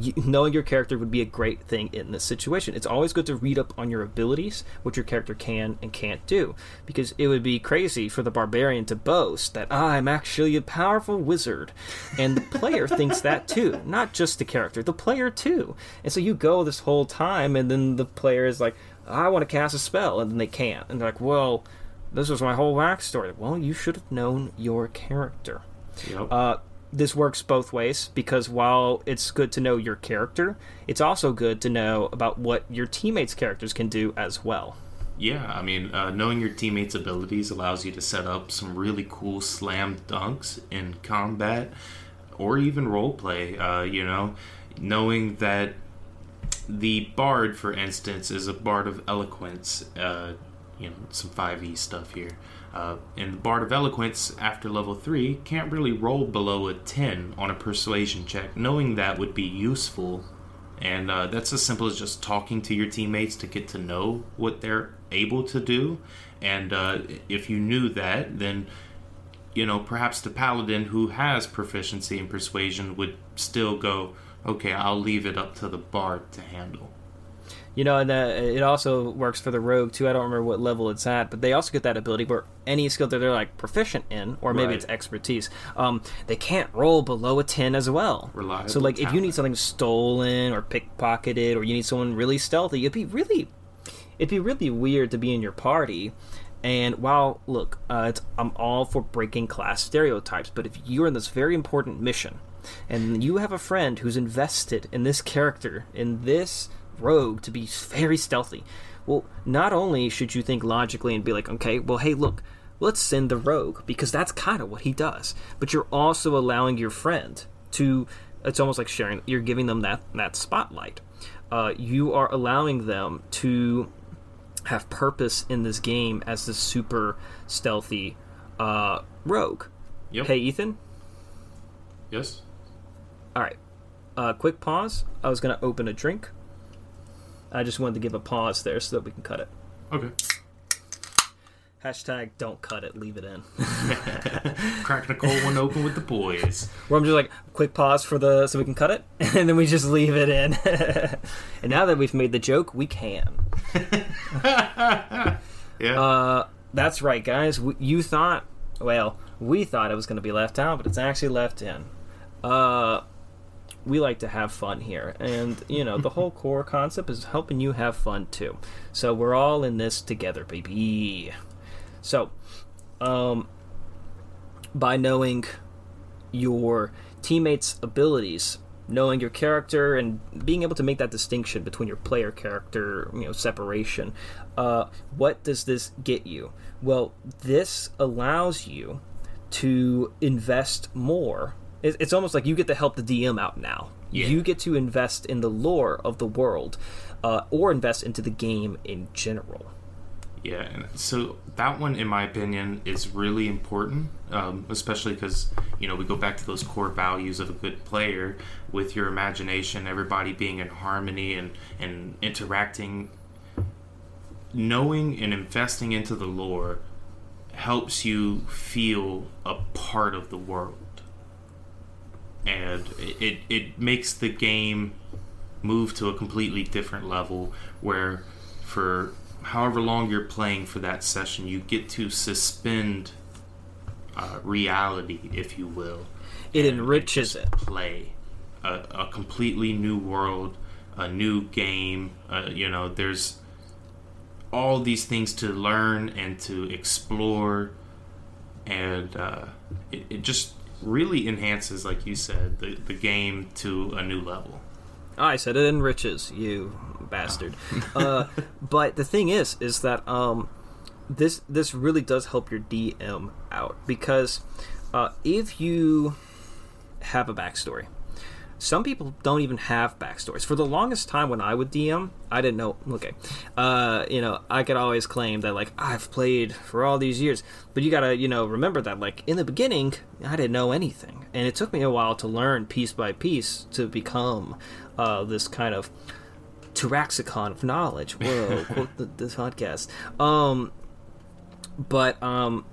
you, knowing your character would be a great thing in this situation. It's always good to read up on your abilities, what your character can and can't do, because it would be crazy for the barbarian to boast that "Ah, I'm actually a powerful wizard, and the player thinks that too, not just the character, the player too. And so you go this whole time, and then the player is like, "I want to cast a spell," and then they can't, and they're like, "Well." This was my whole backstory. Well, you should have known your character. Yep. Uh, this works both ways because while it's good to know your character, it's also good to know about what your teammates' characters can do as well. Yeah, I mean, uh, knowing your teammates' abilities allows you to set up some really cool slam dunks in combat or even roleplay. Uh, you know, knowing that the bard, for instance, is a bard of eloquence. Uh, you know, some 5e stuff here. Uh, and the bard of eloquence after level 3 can't really roll below a 10 on a persuasion check. Knowing that would be useful and uh, that's as simple as just talking to your teammates to get to know what they're able to do. And uh, if you knew that, then you know perhaps the paladin who has proficiency in persuasion would still go, okay, I'll leave it up to the bard to handle. You know, and uh, it also works for the rogue too. I don't remember what level it's at, but they also get that ability where any skill that they're like proficient in, or maybe Right. it's expertise, um, they can't roll below a ten as well. Reliable so, like, if you need something stolen or pickpocketed, or you need someone really stealthy, it'd be really, it'd be really weird to be in your party. And while look, uh, it's, I'm all for breaking class stereotypes, but if you're in this very important mission, and you have a friend who's invested in this character, in this rogue to be very stealthy, well, not only should you think logically and be like, okay, well, hey, look, let's send the rogue because that's kind of what he does, but you're also allowing your friend to. It's almost like sharing. You're giving them that that spotlight. Uh, you are allowing them to have purpose in this game as this super stealthy uh, rogue. Yep. Hey, Ethan. Yes. All right. Uh, quick pause. I was gonna open a drink. I just wanted to give a pause there so that we can cut it. Okay. Hashtag don't cut it, leave it in. Cracking a cold one open with the boys. Where I'm just like, quick pause for the so we can cut it, and then we just leave it in. and now that we've made the joke, we can. yeah. Uh, that's right, guys. You thought, well, we thought it was going to be left out, but it's actually left in. Uh, we like to have fun here, and you know the whole core concept is helping you have fun too. So we're all in this together, baby. So, um, by knowing your teammates' abilities, knowing your character, and being able to make that distinction between your player character, you know, separation. Uh, what does this get you? Well, this allows you to invest more. It- It's almost like you get to help the DM out now. Yeah. You get to invest in the lore of the world, uh, or invest into the game in general. Yeah, and so that one, in my opinion, is really important, um, especially because you know we go back to those core values of a good player with your imagination, everybody being in harmony and and interacting. Knowing and investing into the lore helps you feel a part of the world, and it it, it makes the game move to a completely different level where for however long you're playing for that session you get to suspend uh, reality if you will It enriches it. play a, a completely new world a new game uh, you know there's all these things to learn and to explore and uh, it, it just really enhances like you said the, the game to a new level I said it enriches you, bastard. uh, but the thing is, is that um, this this really does help your DM out because uh, if you have a backstory, some people don't even have backstories. For the longest time, when I would DM, I didn't know. Okay, uh, you know, I could always claim that like I've played for all these years, but you gotta you know remember that like in the beginning, I didn't know anything, and it took me a while to learn piece by piece to become uh, this kind of Taraxicon of knowledge. Whoa, quote the, this podcast. Um, but um,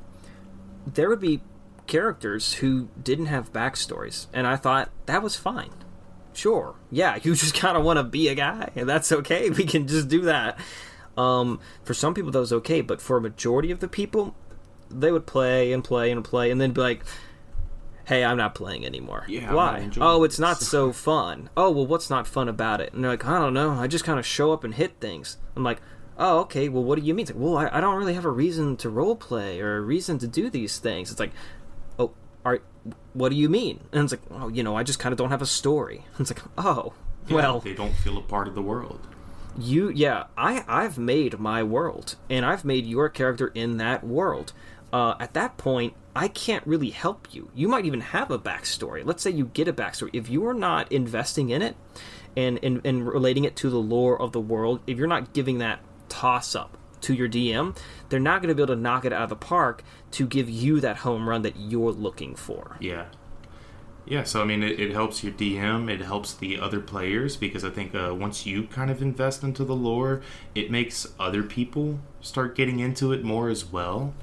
there would be characters who didn't have backstories, and I thought that was fine. Sure, yeah, you just kind of want to be a guy, and that's okay. We can just do that. Um, for some people, that was okay, but for a majority of the people, they would play and play and play, and then be like, "Hey, I'm not playing anymore. Yeah, Why? Oh, it's not so fun. Oh, well, what's not fun about it?" And they're like, "I don't know. I just kind of show up and hit things." I'm like, "Oh, okay. Well, what do you mean?" Like, "Well, I, I don't really have a reason to role play or a reason to do these things." It's like, "Oh, all right. What do you mean?" And it's like, "Oh, you know, I just kind of don't have a story." It's like, "Oh, Yeah, well." they don't feel a part of the world you yeah i i've made my world and i've made your character in that world uh, at that point i can't really help you you might even have a backstory let's say you get a backstory if you are not investing in it and and, and relating it to the lore of the world if you're not giving that toss up to your dm they're not going to be able to knock it out of the park to give you that home run that you're looking for Yeah. Yeah, so I mean, it, it helps your DM, it helps the other players because I think uh, once you kind of invest into the lore, it makes other people start getting into it more as well.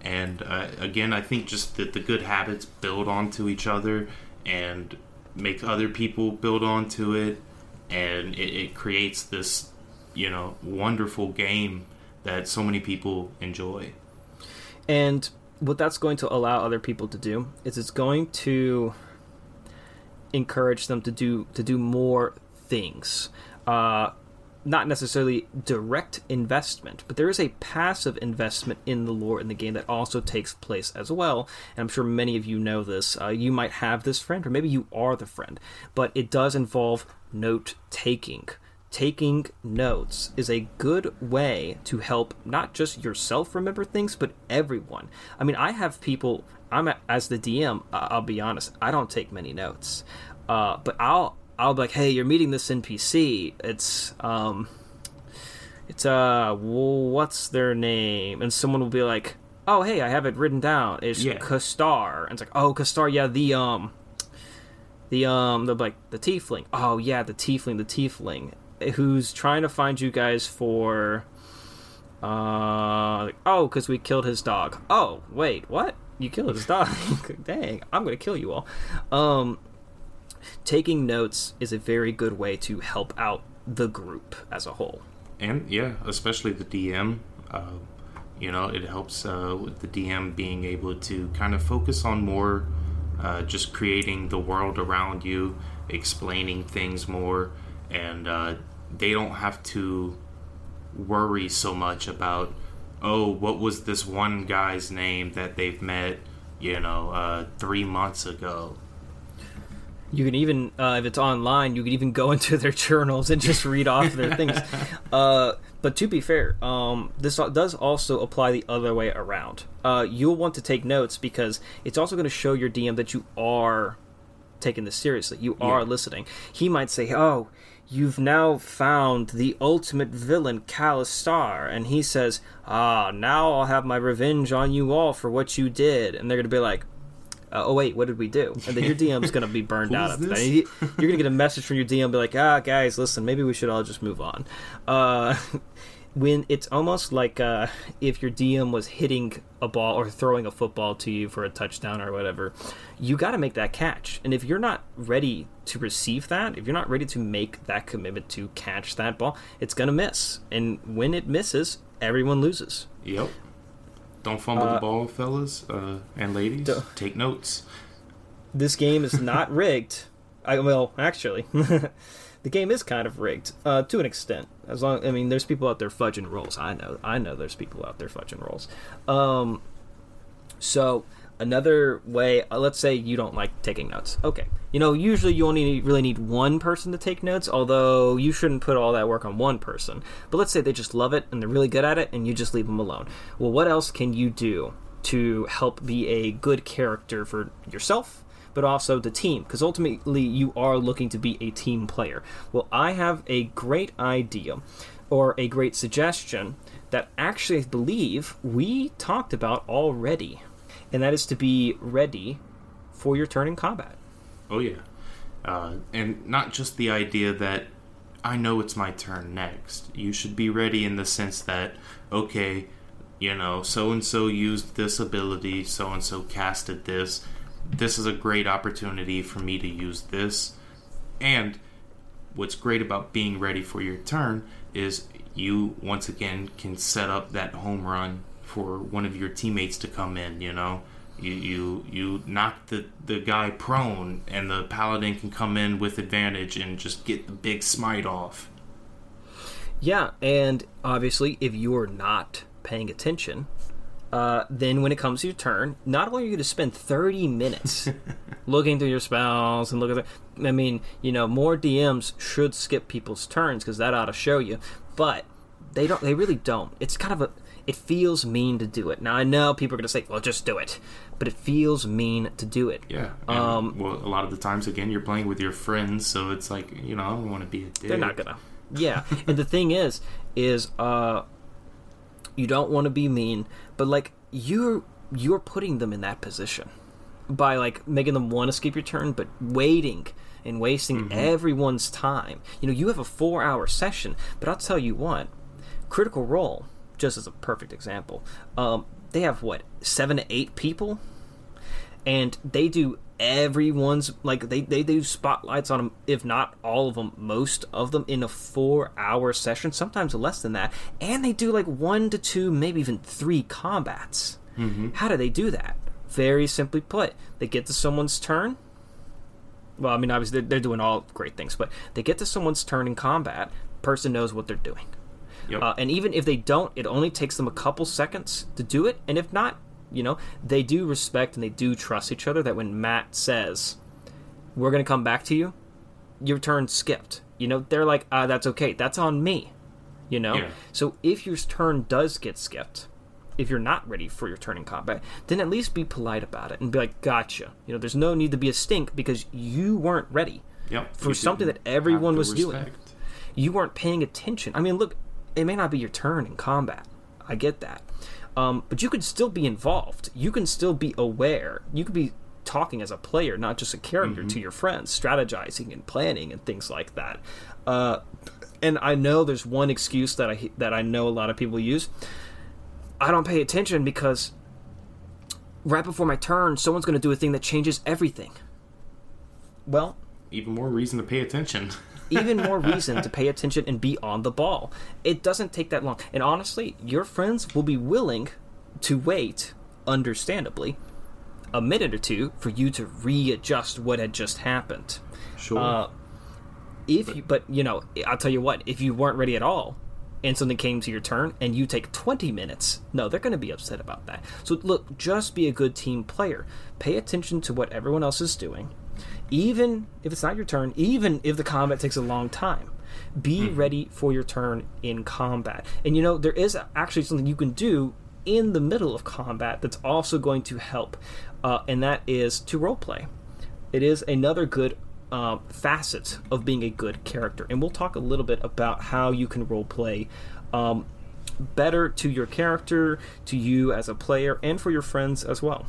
And uh, again, I think just that the good habits build onto each other and make other people build onto it, and it, it creates this, you know, wonderful game that so many people enjoy. And what that's going to allow other people to do is it's going to encourage them to do to do more things. Uh, not necessarily direct investment, but there is a passive investment in the lore in the game that also takes place as well. And I'm sure many of you know this. Uh, you might have this friend, or maybe you are the friend, but it does involve note taking. Taking notes is a good way to help not just yourself remember things, but everyone. I mean, I have people. I'm a, as the DM. I'll be honest. I don't take many notes, uh, but I'll I'll be like, hey, you're meeting this NPC. It's um, it's uh, what's their name? And someone will be like, oh, hey, I have it written down. It's Yeah. Kastar. And it's like, oh, Kastar, yeah, the um, the um, the like the tiefling. Oh yeah, the tiefling, the tiefling, who's trying to find you guys for Uh, oh, because we killed his dog. Oh, wait, what? You killed his dog? Dang, I'm gonna kill you all. Um, taking notes is a very good way to help out the group as a whole. And yeah, especially the DM. Uh, you know, it helps uh, with the DM being able to kind of focus on more uh, just creating the world around you, explaining things more, and uh, they don't have to worry so much about, oh, what was this one guy's name that they've met, you know, uh, three months ago. You can even, uh, if it's online, you can even go into their journals and just read off their things. Uh, but to be fair, um, this does also apply the other way around. Uh, you'll want to take notes because it's also going to show your DM that you are taking this seriously. You are Yeah. listening. He might say, "Oh, you've now found the ultimate villain, Calistar," and he says, "Ah, now I'll have my revenge on you all for what you did." And they're going to be like, uh, oh wait, what did we do? And then your DM's gonna be burned out Who's after that. you- You're gonna get a message from your DM, be like, ah, guys, listen, maybe we should all just move on. Uh, when it's almost like uh, if your DM was hitting a ball or throwing a football to you for a touchdown or whatever, you got to make that catch. And if you're not ready to receive that, if you're not ready to make that commitment to catch that ball, it's gonna miss. And when it misses, everyone loses. Yep. Don't fumble Uh, the ball, fellas uh, and ladies. Take notes. this game is not rigged. I well, actually, the game is kind of rigged uh, to an extent. As long, I mean, there's people out there fudging rolls. I know, I know, there's people out there fudging rolls. Um, so another way, uh, let's say you don't like taking notes. Okay, you know, usually you only really need one person to take notes. Although you shouldn't put all that work on one person. But let's say they just love it and they're really good at it, and you just leave them alone. Well, what else can you do to help be a good character for yourself? But also the team, because ultimately you are looking to be a team player. Well, I have a great idea or a great suggestion that actually I believe we talked about already, and that is to be ready for your turn in combat. Oh yeah, uh, and not just the idea that I know it's my turn next. You should be ready in the sense that okay, you know, so and so used this ability, so and so casted this. This is a great opportunity for me to use this. And what's great about being ready for your turn is you once again can set up that home run for one of your teammates to come in, you know. You you you knock the, the guy prone and the paladin can come in with advantage and just get the big smite off. Yeah, and obviously, if you're not paying attention, uh, then when it comes to your turn, not only are you going to spend 30 minutes looking through your spells and look at the. I mean, you know, more DMs should skip people's turns because that ought to show you, but they don't. They really don't. It's kind of a. It feels mean to do it. Now I know people are going to say, "Well, just do it," but it feels mean to do it. Yeah. Um, well, a lot of the times, again, you're playing with your friends, so it's like you know I don't want to be a dick. They're not gonna. Yeah, and the thing is, is uh, you don't want to be mean, but like you're you're putting them in that position by like making them want to skip your turn, but waiting and wasting everyone's time. You know, you have a four-hour session, but I'll tell you what, Critical Role, just as a perfect example, um, they have what seven to eight people and they do everyone's like they, they do spotlights on them if not all of them most of them in a four hour session sometimes less than that. And they do like one to two maybe even three combats. How do they do that? Very simply put they get to someone's turn. Well i mean obviously they're, they're doing all great things but they get to someone's turn in combat person knows what they're doing. Yep. uh, and even if they don't, it only takes them a couple seconds to do it. And if not, you know, they do respect and they do trust each other that when Matt says, we're going to come back to you, your turn skipped. You know, they're like, uh, that's okay. That's on me. You know? Yeah. So if your turn does get skipped, if you're not ready for your turn in combat, then at least be polite about it and be like, gotcha. You know, there's no need to be a stink because you weren't ready Yep. for something that everyone was doing. You weren't paying attention. I mean, look, it may not be your turn in combat. I get that. Um, but you could still be involved. You can still be aware. You could be talking as a player, not just a character, to your friends, strategizing and planning and things like that. Uh, and I know there's one excuse that I that I know a lot of people use. I don't pay attention because right before my turn, someone's going to do a thing that changes everything. Well, Even more reason to pay attention. even more reason to pay attention and be on the ball. It doesn't take that long. And honestly, your friends will be willing to wait, understandably, a minute or two for you to readjust what had just happened. Sure. Uh, if you, but you know, I'll tell you what, if you weren't ready at all and something came to your turn and you take 20 minutes, no, they're going to be upset about that. So look, just be a good team player. Pay attention to what everyone else is doing. Even if it's not your turn, even if the combat takes a long time, be ready for your turn in combat. And you know, there is actually something you can do in the middle of combat that's also going to help, uh, and that is to roleplay. It is another good uh, facet of being a good character, and we'll talk a little bit about how you can roleplay um, better to your character, to you as a player, and for your friends as well.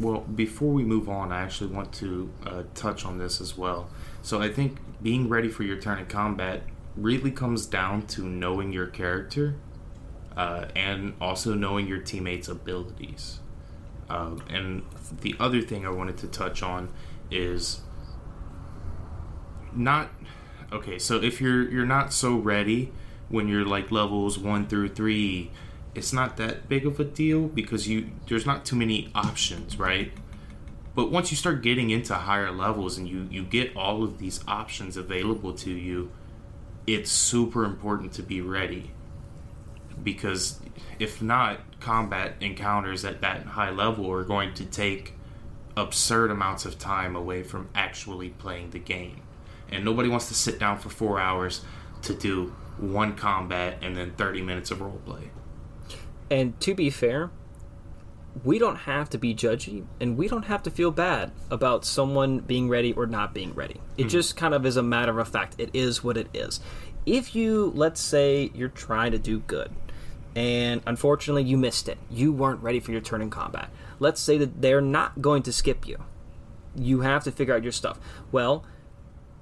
Well, before we move on, I actually want to uh, touch on this as well. So I think being ready for your turn in combat really comes down to knowing your character uh, and also knowing your teammates' abilities. Uh, and the other thing I wanted to touch on is not okay. So if you're you're not so ready when you're like levels one through three, it's not that big of a deal because you there's not too many options, right? But once you start getting into higher levels and you you get all of these options available to you, it's super important to be ready. Because if not, combat encounters at that high level are going to take absurd amounts of time away from actually playing the game. And nobody wants to sit down for 4 hours to do one combat and then 30 minutes of roleplay. And to be fair, we don't have to be judgy and we don't have to feel bad about someone being ready or not being ready. It hmm. just kind of is a matter of fact. It is what it is. If you, let's say, you're trying to do good and unfortunately you missed it, you weren't ready for your turn in combat. Let's say that they're not going to skip you. You have to figure out your stuff. Well,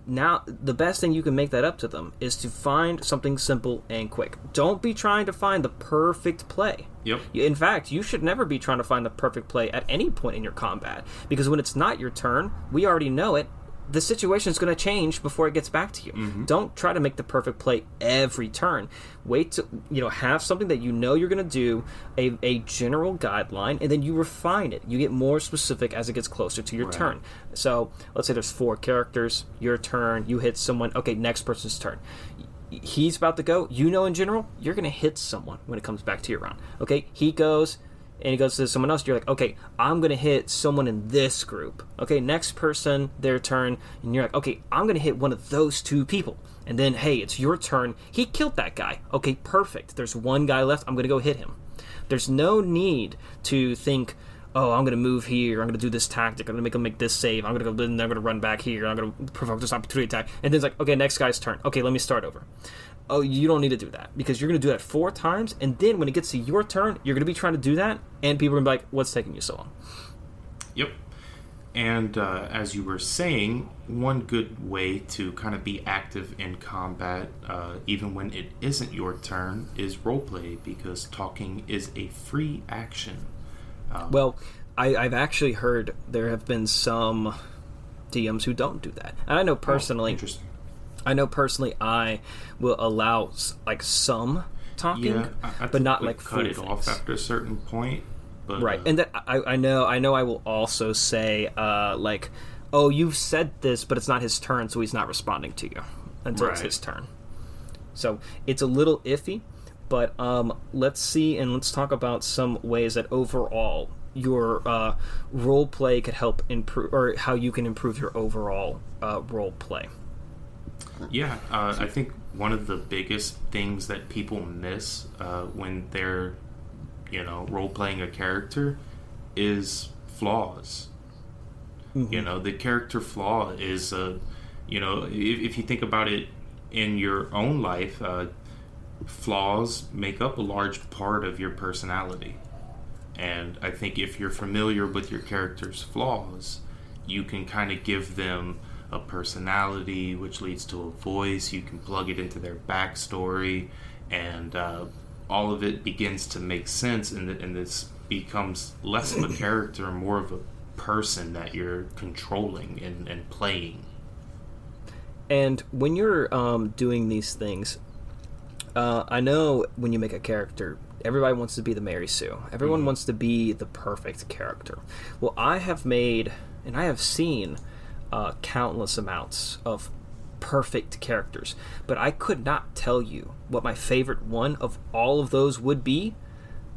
now the best thing you can make that up to them is to find something simple and quick. Don't be trying to find the perfect play. Yep. In fact, you should never be trying to find the perfect play at any point in your combat because when it's not your turn, we already know it. The situation is going to change before it gets back to you. Mm-hmm. Don't try to make the perfect play every turn. Wait to you know have something that you know you're going to do, a, a general guideline, and then you refine it. You get more specific as it gets closer to your Right. turn. So let's say there's four characters. Your turn. You hit someone. Okay, next person's turn he's about to go, you know in general, you're going to hit someone when it comes back to your round. Okay, he goes and he goes to someone else. You're like, okay, I'm to hit someone in this group. Okay, next person, their turn, and you're like, okay, I'm to hit one of those two people. And then, hey, it's your turn. He killed that guy. Okay, perfect. There's one guy left. I'm to go hit him. There's no need to think, oh, I'm to move here. I'm to do this tactic. I'm to make him make this save. I'm to go, then I'm to run back here. I'm to provoke this opportunity attack. And then it's like, okay, next guy's turn. Okay, let me start over. Oh, you don't need to do that because you're going to do that four times. And then when it gets to your turn, you're going to be trying to do that. And people are going to be like, what's taking you so long? Yep. And uh, as you were saying, one good way to kind of be active in combat, uh, even when it isn't your turn, is roleplay because talking is a free action. Well, I, I've actually heard there have been some DMs who don't do that. And I know personally, Interesting. I know personally, I will allow like some talking, Yeah, I, I but not like cut it off after a certain point. But, right uh, and that I, I know i know i will also say uh like oh you've said this but it's not his turn so he's not responding to you until it's his turn. So it's a little iffy but um let's see and let's talk about some ways that overall your uh, role play could help improve or how you can improve your overall uh, role play Yeah, uh, I think one of the biggest things that people miss uh, when they're, you know, role playing a character is flaws. You know, the character flaw is, uh, you know, if, if you think about it in your own life, uh, flaws make up a large part of your personality. And I think if you're familiar with your character's flaws, you can kind of give them a personality, which leads to a voice. You can plug it into their backstory, and uh, all of it begins to make sense, and, th- and this becomes less of a character more of a person that you're controlling and, and playing. And when you're um, doing these things, uh, I know when you make a character, everybody wants to be the Mary Sue. Everyone Mhm. wants to be the perfect character. Well, I have made and I have seen uh, countless amounts of perfect characters, but I could not tell you what my favorite one of all of those would be,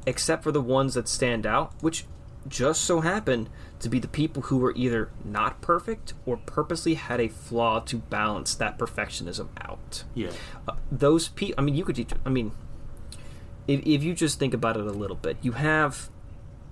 except for the ones that stand out, which just so happened to be the people who were either not perfect or purposely had a flaw to balance that perfectionism out. Yeah. Uh, those people, I mean, you could, teach I mean, if, if you just think about it a little bit, you have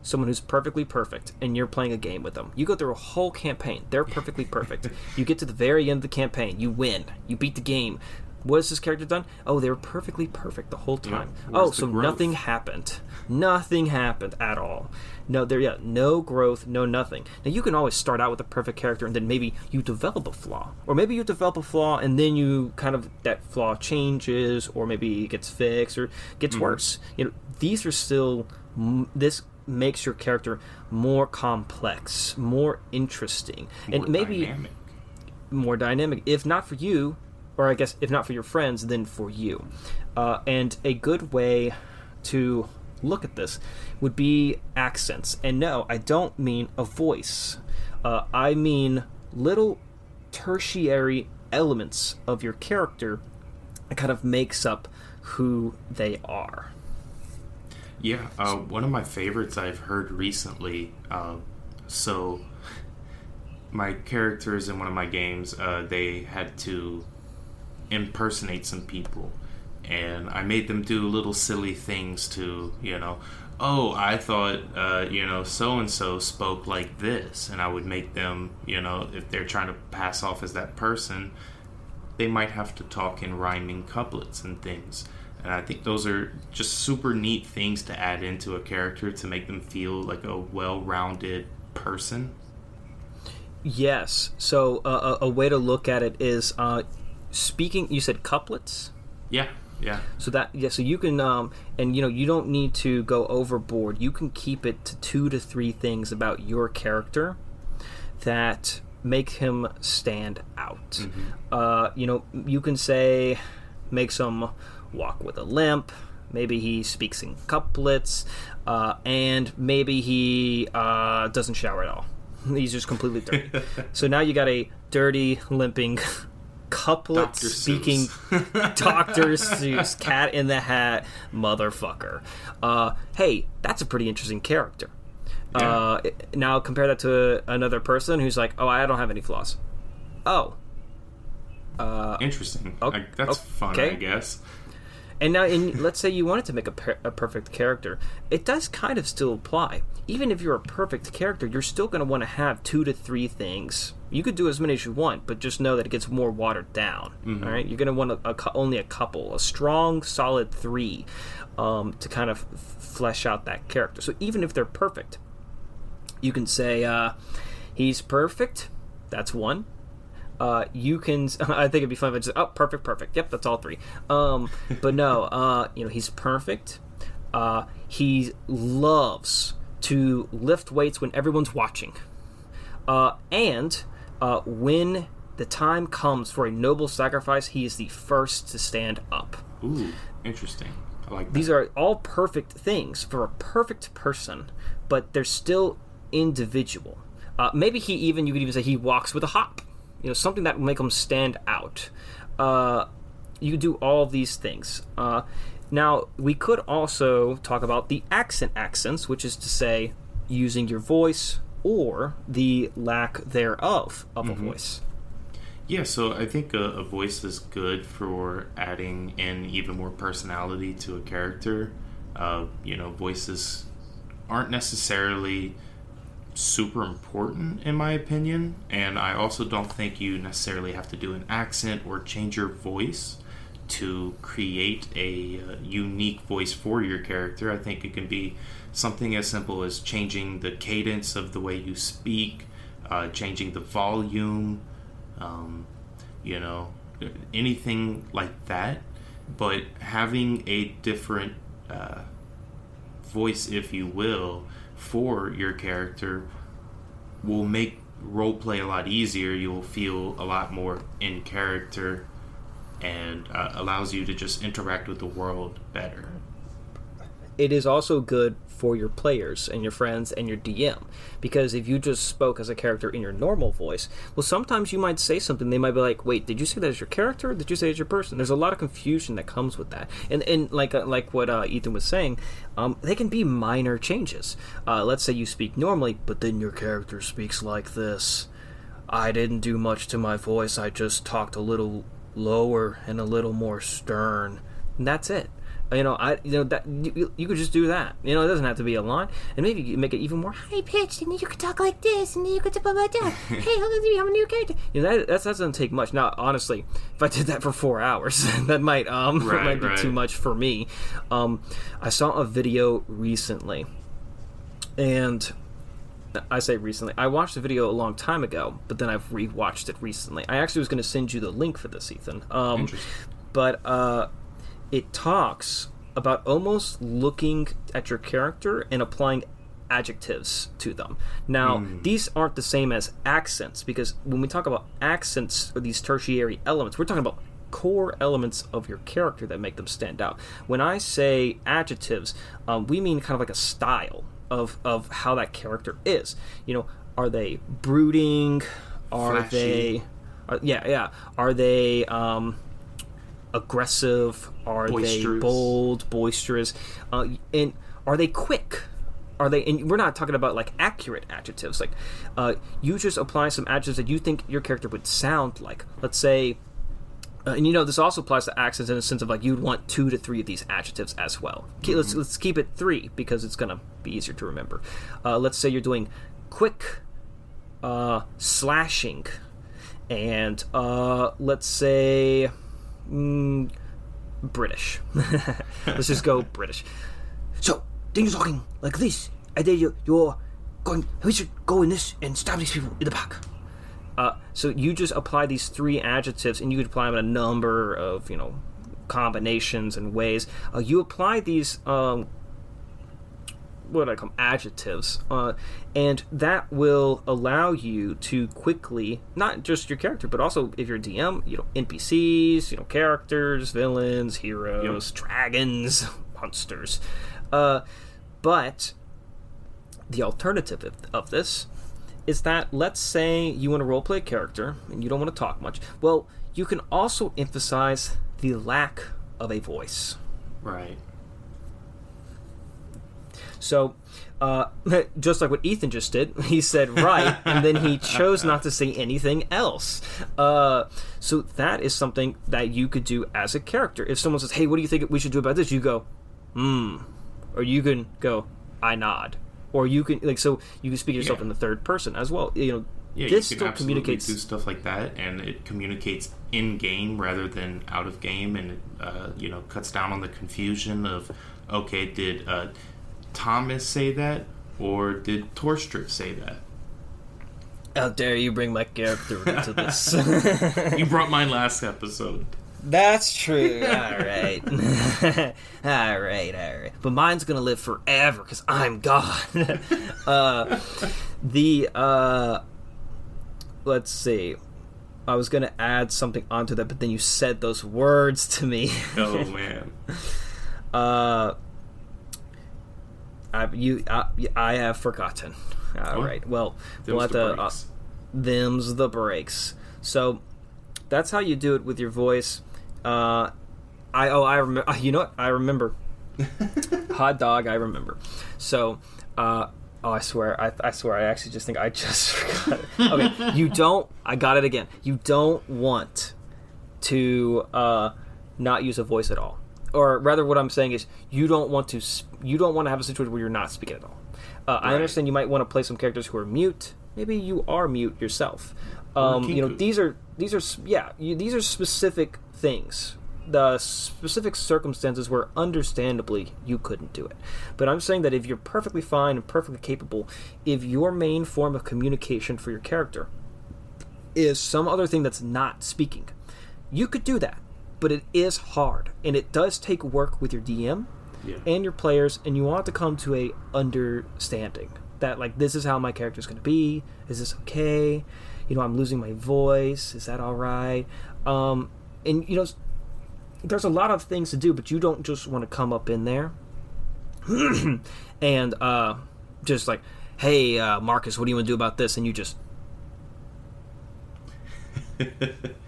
someone who's perfectly perfect and you're playing a game with them. You go through a whole campaign, they're perfectly perfect. you get to the very end of the campaign, you win, you beat the game. What has this character done? Oh, they were perfectly perfect the whole time. where's oh, so growth? nothing happened. Nothing happened at all. No, there, yeah, no growth, no nothing. Now you can always start out with a perfect character, and then maybe you develop a flaw, or maybe you develop a flaw, and then you kind of that flaw changes, or maybe it gets fixed, or gets Mhm. worse. You know, these are still this makes your character more complex, more interesting, and maybe dynamic. more dynamic. If not for you, or I guess if not for your friends, then for you. Uh, and a good way to look at this would be accents. And no, I don't mean a voice. Uh, I mean little tertiary elements of your character that kind of makes up who they are. Yeah, uh, one of my favorites I've heard recently. Uh, so, my characters in one of my games, uh, they had to impersonate some people, and I made them do little silly things to, you know, oh, I thought, uh, you know, so and so spoke like this, and I would make them, you know, if they're trying to pass off as that person, they might have to talk in rhyming couplets and things. And I think those are just super neat things to add into a character to make them feel like a well rounded person. Yes. So uh, a, a way to look at it is uh, speaking. You said couplets. Yeah, yeah. So that yeah, so you can um and you know you don't need to go overboard. You can keep it to two to three things about your character that make him stand out. Uh, you know, you can say make him walk with a limp. Maybe he speaks in couplets, uh, and maybe he uh, doesn't shower at all. He's just completely dirty. so now you got a dirty, limping, couplet Dr. speaking. Dr. Seuss, Cat in the Hat, motherfucker. Uh, hey, that's a pretty interesting character. Uh, now compare that to another person who's like, oh, I don't have any flaws. Oh. Uh, Interesting. o- Like, that's fun. I guess. And now, in, let's say you wanted to make a, per- a perfect character, it does kind of still apply. Even if you're a perfect character, you're still going to want to have two to three things. You could do as many as you want, but just know that it gets more watered down. Mhm. All right, you're going to want a, a only a couple, a strong, solid three, um, to kind of f- flesh out that character. So even if they're perfect, you can say uh, he's perfect. That's one. Uh, you can. I think it'd be fun if I just oh perfect, perfect. Yep, that's all three. Um, but no, uh, you know he's perfect. Uh, he loves to lift weights when everyone's watching, uh, and uh, when the time comes for a noble sacrifice, he is the first to stand up. Ooh, interesting. I like that. These are all perfect things for a perfect person, but they're still individual. Uh, maybe he even you could even say he walks with a hop. You know, something that will make them stand out. Uh, you do all these things. Uh, now we could also talk about the accent accents, which is to say using your voice or the lack thereof of a voice. Yeah, so I think a, a voice is good for adding in even more personality to a character. Uh, you know, voices aren't necessarily super important in my opinion, and I also don't think you necessarily have to do an accent or change your voice to create a uh, unique voice for your character. I think it can be something as simple as changing the cadence of the way you speak, uh, changing the volume, um, you know, anything like that. But having a different uh, voice, if you will, for your character will make role play a lot easier. You'll feel a lot more in character and uh, allows you to just interact with the world better. It is also good for your players and your friends and your DM because if you just spoke as a character in your normal voice, well, sometimes you might say something. They might be like, "Wait, did you say that as your character? did you say as your person?" There's a lot of confusion that comes with that, and and like uh, like what uh, Ethan was saying, um, they can be minor changes. Uh, let's say you speak normally, but then your character speaks like this. I didn't do much to my voice. I just talked a little lower and a little more stern. And that's it. You know, I you know that you, you could just do that. You know, it doesn't have to be a line, and maybe you make it even more high pitched, and you could talk like this, and then you could talk like that. hey, look at me, I'm a new character. You know, that, that doesn't take much. Now, honestly, if I did that for four hours, that might um Right, might be right. too much for me. Um, I saw a video recently, and I say recently. I watched the video a long time ago, but then I've rewatched it recently. I actually was going to send you the link for this, Ethan. Um, Interesting. but uh, it talks about almost looking at your character and applying adjectives to them. Now, these aren't the same as accents because when we talk about accents or these tertiary elements, we're talking about core elements of your character that make them stand out. When I say adjectives, um, we mean kind of like a style of of how that character is. You know, are they brooding? Are Flashy. they? Are, yeah, yeah. Are they um, aggressive? Are they bold, boisterous? Uh, and are they quick? Are they? And we're not talking about like accurate adjectives. Like, uh, you just apply some adjectives that you think your character would sound like. Let's say. Uh, and you know this also applies to accents in a sense of like you'd want two to three of these adjectives as well. Ke- Let's let's keep it three because it's gonna be easier to remember. Uh, let's say you're doing quick, uh, slashing, and uh, let's say mm, British. let's just go British. So you're talking like this, and then you, you're going. We should go in this and stab these people in the back. Uh, so you just apply these three adjectives, and you could apply them in a number of you know combinations and ways. Uh, you apply these um, what I call 'em? adjectives, uh, and that will allow you to quickly not just your character, but also if you're a DM, you know NPCs, you know characters, villains, heroes, dragons, monsters. Uh, but the alternative of, of this is that let's say you want to roleplay a character and you don't want to talk much. Well, you can also emphasize the lack of a voice. Right. So, uh, just like what Ethan just did, he said right, and then he chose not to say anything else. Uh, so that is something that you could do as a character. If someone says, "Hey, what do you think we should do about this?" You go, "Hmm," or you can go, "I nod," or you can like so you can speak to yourself Yeah. in the third person as well. You know, Yeah, this you can still communicates. do stuff like that, and it communicates in game rather than out of game, and it, uh, you know cuts down on the confusion of okay, did uh, Thomas say that, or did Torstrip say that? How dare you bring my character into this? You brought mine last episode. That's true. all right. all right, all right. But mine's going to live forever because I'm God. uh, the, uh, let's see. I was going to add something onto that, but then you said those words to me. Oh man, uh, I, you, I, I have forgotten. All Oh. right. Well, we'll have the to. Uh, them's the breaks. So that's how you do it with your voice. Uh, I oh I remember. You know what? I remember. Hot dog. I remember. So. Uh, Oh, I swear! I, I swear! I actually just think I just forgot. It. Okay, you don't. I got it again. You don't want to uh, not use a voice at all, or rather, what I'm saying is you don't want to. You don't want to have a situation where you're not speaking at all. Uh, I understand you might want to play some characters who are mute. Maybe you are mute yourself. Um, you know, these are these are yeah, you, these are specific things. The specific circumstances where understandably you couldn't do it. But I'm saying that if you're perfectly fine and perfectly capable, if your main form of communication for your character is some other thing that's not speaking. You could do that, but it is hard and it does take work with your DM Yeah. and your players and you want to come to a understanding that like this is how my character is going to be. Is this okay? You know i'm losing my voice. Is that all right? Um and you know there's a lot of things to do but you don't just want to come up in there and uh just like hey uh marcus what do you want to do about this? and you just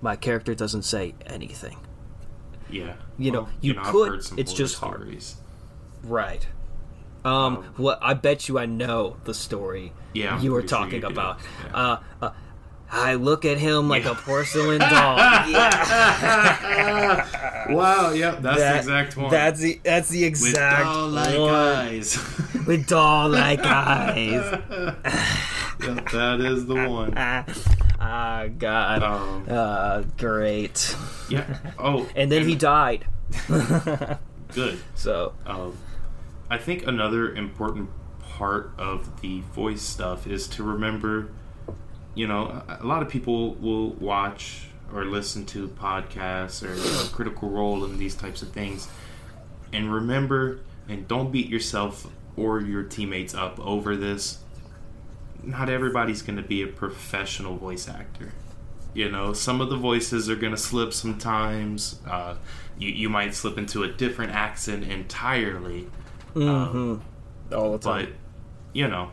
my character doesn't say anything yeah. You know, Well, you I've could, it's just hard. Right. Um, Um, what I bet you I know the story Yeah, you were pretty sure talking you about. Yeah. Uh, uh, I look at him like Yeah. a porcelain doll. yeah, wow. Yep. That's That- the exact one. That's the that's the with exact doll-like one. eyes. with doll like eyes. Yep, that is the one. Ah, God. Um, Uh, great. yeah. Oh, And then he died. good. so Um, I think another important part of the voice stuff is to remember, you know, a a lot of people will watch or listen to podcasts or you know, Critical Role and these types of things, and remember and don't beat yourself or your teammates up over this. Not everybody's going to be a professional voice actor. You know, some of the voices are going to slip sometimes. Uh, you, you might slip into a different accent entirely. mhm. all the time. But, you know,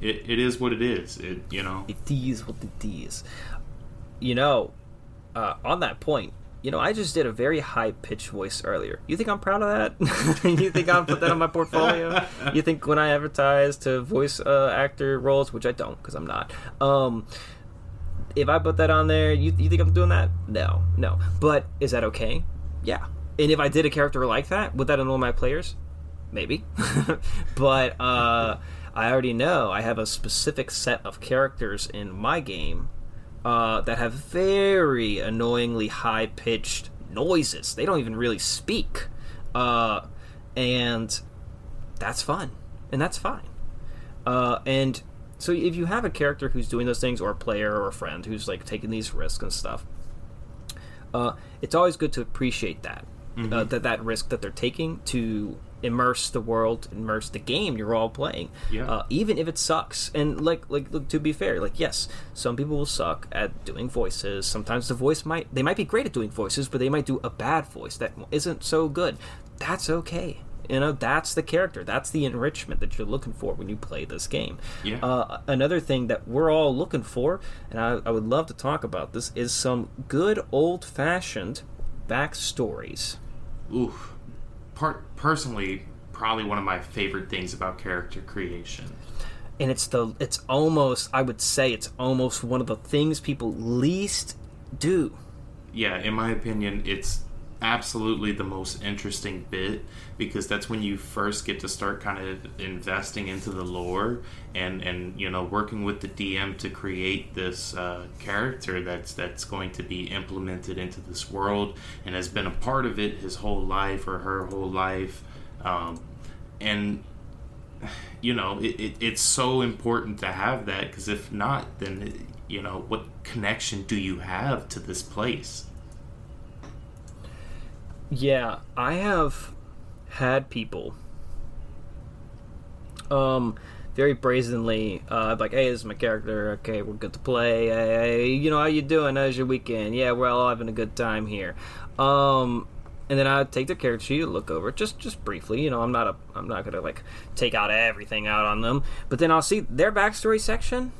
it, it is what it is. It, you know, It is what it is. You know, uh, on that point, you know, I just did a very high pitched voice earlier. You think I'm proud of that? you think I'll put that on my portfolio? You think when I advertise to voice uh, actor roles, which I don't because I'm not, um, if I put that on there, you, you think I'm doing that? No, no. But is that okay? Yeah. And if I did a character like that, would that annoy my players? Maybe. but uh, I already know I have a specific set of characters in my game uh, that have very annoyingly high pitched noises. They don't even really speak. Uh, and that's fun. And that's fine. Uh, and so if you have a character who's doing those things, or a player or a friend who's like taking these risks and stuff, uh, it's always good to appreciate that uh, that that risk that they're taking to immerse the world, immerse the game you're all playing. Yeah. Uh, even if it sucks, and like like look, to be fair, like yes, some people will suck at doing voices. Sometimes the voice might they might be great at doing voices, but they might do a bad voice that isn't so good. That's okay. You know, that's the character. That's the enrichment that you're looking for when you play this game. Yeah. Uh, another thing that we're all looking for, and I, I would love to talk about this, is some good old fashioned backstories. oof. Part personally, probably one of my favorite things about character creation. And it's the it's almost I would say it's almost one of the things people least do. yeah, in my opinion, it's absolutely the most interesting bit because that's when you first get to start kind of investing into the lore and and you know working with the DM to create this uh, character that's that's going to be implemented into this world and has been a part of it his whole life or her whole life, um, and you know it, it, it's so important to have that because if not then you know what connection do you have to this place Yeah, I have had people um very brazenly uh like hey this is my character okay we're good to play hey, you know how you doing how's your weekend yeah we're all having a good time here um and then I take their character sheet, look over it just just briefly. You know, I'm not a I'm not gonna like take out everything out on them. But then I'll see their backstory section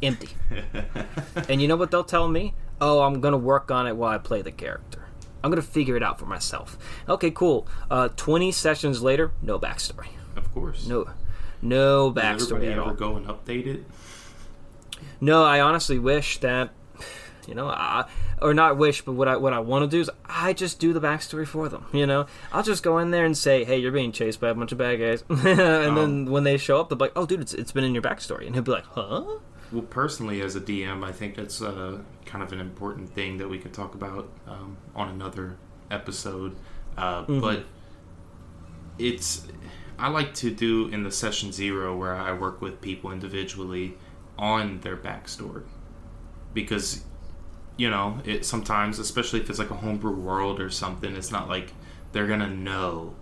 empty. and you know what they'll tell me? Oh, I'm gonna work on it while I play the character. I'm gonna figure it out for myself. Okay, cool. Uh, 20 sessions later, no backstory. Of course. No, no backstory at all. go and update it? No, I honestly wish that, you know, I, or not wish, but what I what I want to do is I just do the backstory for them. You know, I'll just go in there and say, "Hey, you're being chased by a bunch of bad guys," and then when they show up, they'll be like, "Oh, dude, it's it's been in your backstory," and he'll be like, "Huh." Well, personally, as a DM, I think that's uh, kind of an important thing that we could talk about um, on another episode. Uh, But it's I like to do in the session zero where I work with people individually on their backstory. because you know it sometimes especially if it's like a homebrew world or something it's not like they're gonna know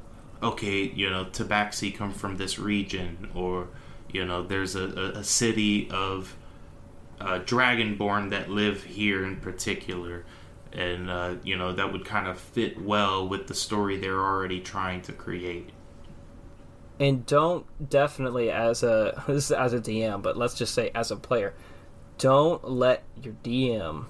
okay you know tabaxi come from this region or you know there's a, a, a city of uh, dragonborn that live here in particular and uh, you know that would kind of fit well with the story they're already trying to create and don't definitely as a this is as a DM, but let's just say as a player, don't let your DM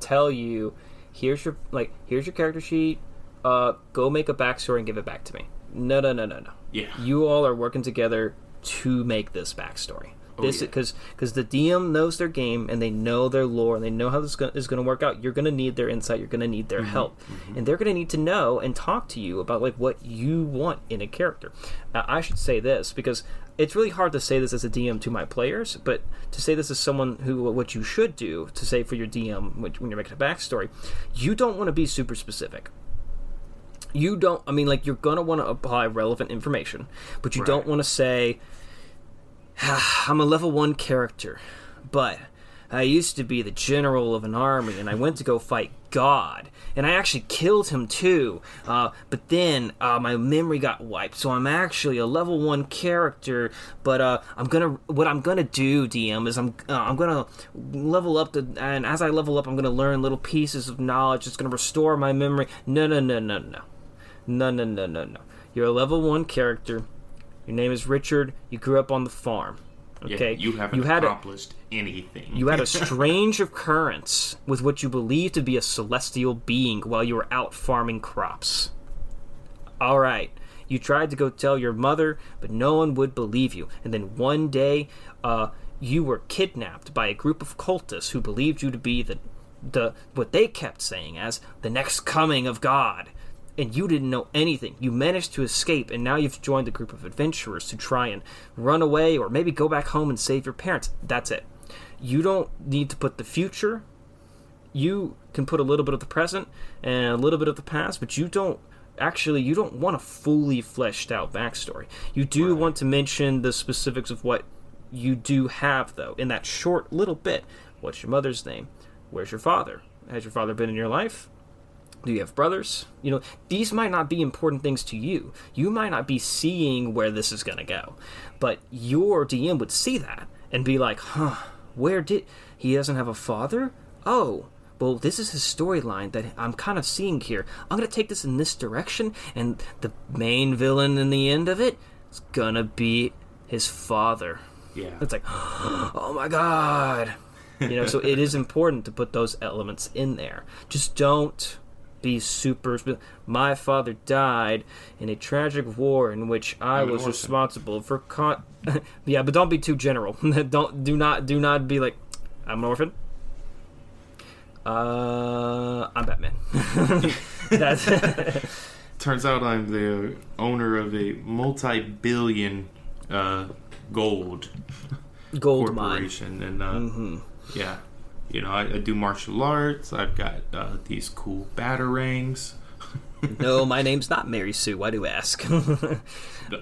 tell you here's your like here's your character sheet. Uh, go make a backstory and give it back to me. No, no, no, no, no. Yeah. You all are working together to make this backstory. Oh, This yeah. because because the DM knows their game and they know their lore and they know how this is going to work out. You're going to need their insight. You're going to need their Mm-hmm. help, and they're going to need to know and talk to you about like what you want in a character. Uh, I should say this because it's really hard to say this as a DM to my players, but to say this as someone who what you should do to say for your DM when when you're making a backstory, you don't want to be super specific you don't i mean like you're gonna want to apply relevant information but you Right. don't want to say i'm a level one character but i used to be the general of an army and i went to go fight god and i actually killed him too uh, but then uh, my memory got wiped so i'm actually a level one character but uh, i'm gonna what i'm gonna do dm is i'm uh, i'm gonna level up the and as i level up i'm gonna learn little pieces of knowledge that's gonna restore my memory No no no no no no no, no, no, no, no. You're a level one character. Your name is Richard. You grew up on the farm. Yeah, Okay. you haven't had a, accomplished anything you had a strange occurrence with what you believe to be a celestial being while you were out farming crops. All right. You tried to go tell your mother, but no one would believe you. And then one day, uh, you were kidnapped by a group of cultists who believed you to be the, the what they kept saying as the next coming of God. And you didn't know anything. You managed to escape, and now you've joined a group of adventurers to try and run away or maybe go back home and save your parents. That's it. You don't need to put the future you can put a little bit of the present and a little bit of the past, but you don't actually you don't want a fully fleshed out backstory. You do Right. want to mention the specifics of what you do have though in that short little bit. What's your mother's name? Where's your father? Has your father been in your life? Do you have brothers? You know, these might not be important things to you. You might not be seeing where this is going to go. But your DM would see that and be like, huh, where did. He doesn't have a father? Oh, well, this is his storyline that I'm kind of seeing here. I'm going to take this in this direction, and the main villain in the end of it is going to be his father. yeah It's like, oh my god. You know, so it is important to put those elements in there. Just don't be super. My father died in a tragic war in which I I'm was responsible for. Con- yeah, but don't be too general. don't do not do not be like, I'm an orphan. Uh, I'm Batman. That's Turns out I'm the owner of a multi-billion uh, gold gold mine. corporation, and uh, hmm yeah, you know I, I do martial arts. I've got uh, these cool batarangs. No, my name's not Mary Sue. Why do you ask? I'm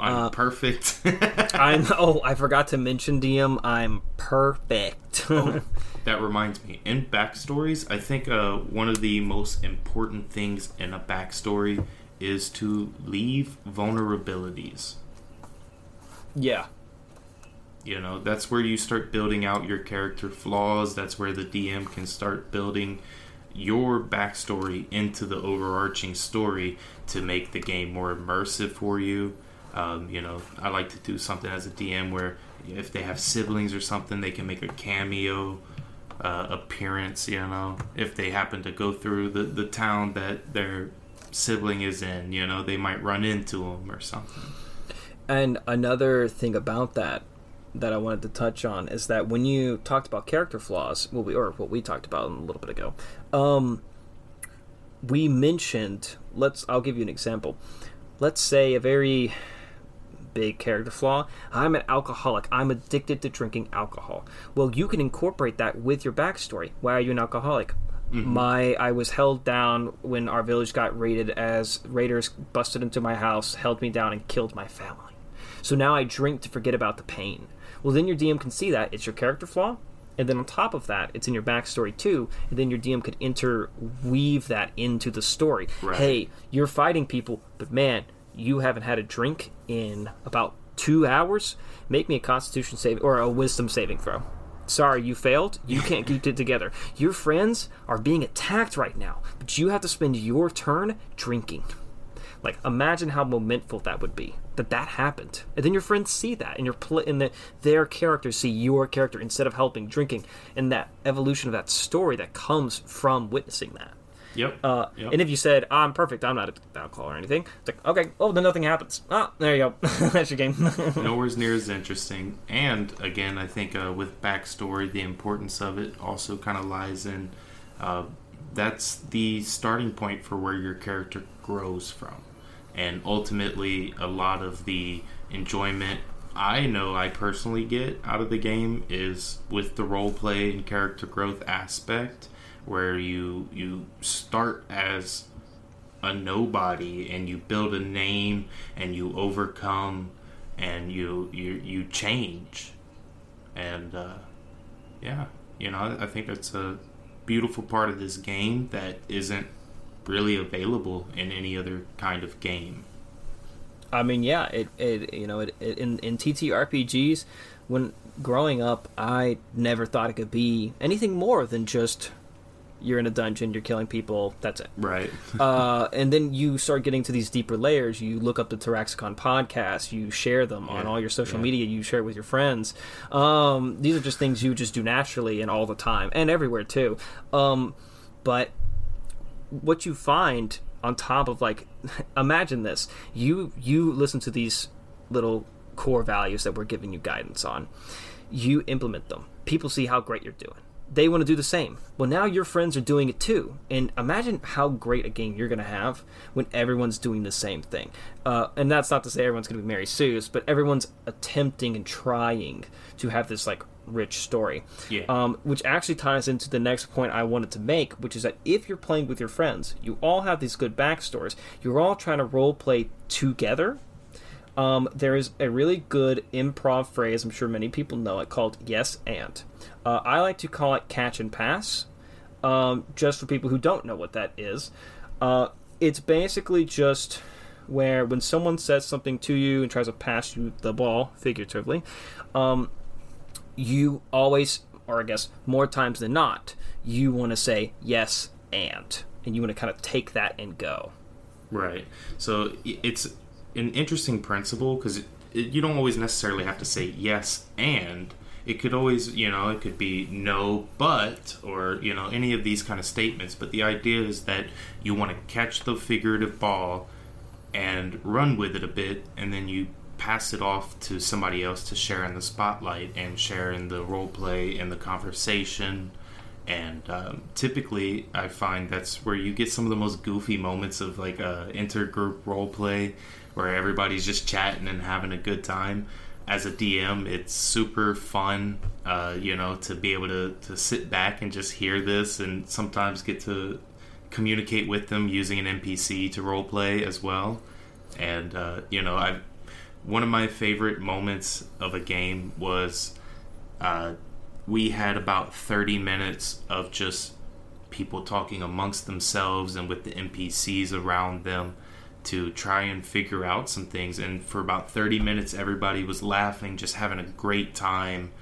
Uh, perfect. I'm oh, I forgot to mention DM. I'm perfect. that reminds me. In backstories, I think uh, one of the most important things in a backstory is to leave vulnerabilities. yeah. You know, that's where you start building out your character flaws. That's where the DM can start building your backstory into the overarching story to make the game more immersive for you. Um, you know, I like to do something as a DM where if they have siblings or something, they can make a cameo uh, appearance. You know, if they happen to go through the, the town that their sibling is in, you know, they might run into them or something. And another thing about that that I wanted to touch on is that when you talked about character flaws, well, we, or what we talked about a little bit ago, um, we mentioned. Let's. I'll give you an example. Let's say a very big character flaw. I'm an alcoholic. I'm addicted to drinking alcohol. Well, you can incorporate that with your backstory. Why are you an alcoholic? My I was held down when our village got raided as raiders busted into my house, held me down and killed my family. So now I drink to forget about the pain. Well, then your DM can see that it's your character flaw, and then on top of that, it's in your backstory too. And then your DM could interweave that into the story. Right. Hey, you're fighting people, but man, you haven't had a drink in about two hours. Make me a Constitution save or a Wisdom saving throw. Sorry, you failed. You can't keep it together. Your friends are being attacked right now, but you have to spend your turn drinking. Like, imagine how momentful that would be that that happened, and then your friends see that, and your pl- and the, their characters see your character instead of helping drinking, and that evolution of that story that comes from witnessing that. Yep. Uh, yep. And if you said, I'm perfect, I'm not an alcohol or anything, it's like, okay, oh, then nothing happens. Ah, there you go. That's your game. Nowhere's near as interesting. And again, I think uh, with backstory, the importance of it also kind of lies in uh, that's the starting point for where your character grows from. And ultimately, a lot of the enjoyment I know I personally get out of the game is with the role play and character growth aspect where you you start as a nobody and you build a name and you overcome and you you you change. And uh, yeah you know I think that's a beautiful part of this game that isn't really available in any other kind of game I mean, yeah, it, it you know, it, it, in in TTRPGs, when growing up, I never thought it could be anything more than just you're in a dungeon, you're killing people, that's it. right uh, and then you start getting to these deeper layers. You look up the Taraxicon podcast, you share them on all your social yeah. media, you share it with your friends. Um, these are just things you just do naturally and all the time, and everywhere too. Um, but what you find on top of like, imagine this: you you listen to these little core values that we're giving you guidance on. You implement them. People see how great you're doing they want to do the same. Well, now your friends are doing it too. And imagine how great a game you're going to have when everyone's doing the same thing. Uh, and that's not to say everyone's going to be Mary Sue's, but everyone's attempting and trying to have this like rich story. Yeah. Um, which actually ties into the next point I wanted to make, which is that if you're playing with your friends, you all have these good backstories. You're all trying to role play together um, there is a really good improv phrase, I'm sure many people know it, called yes and. Uh, I like to call it catch and pass, um, just for people who don't know what that is. Uh, it's basically just where when someone says something to you and tries to pass you the ball, figuratively, um, you always, or I guess more times than not, you want to say yes and. And you want to kind of take that and go. Right. So it's an interesting principle because you don't always necessarily have to say yes and. It could always, you know, it could be no, but, or, you know, any of these kind of statements. But the idea is that you want to catch the figurative ball and run with it a bit, and then you pass it off to somebody else to share in the spotlight and share in the role play and the conversation. And um, typically, I find that's where you get some of the most goofy moments of like a intergroup role play, where everybody's just chatting and having a good time. As a DM, it's super fun, uh, you know, to be able to, to sit back and just hear this, and sometimes get to communicate with them using an NPC to role play as well. And uh, you know, I one of my favorite moments of a game was uh, we had about 30 minutes of just people talking amongst themselves and with the NPCs around them to try and figure out some things. And for about 30 minutes, everybody was laughing, just having a great time.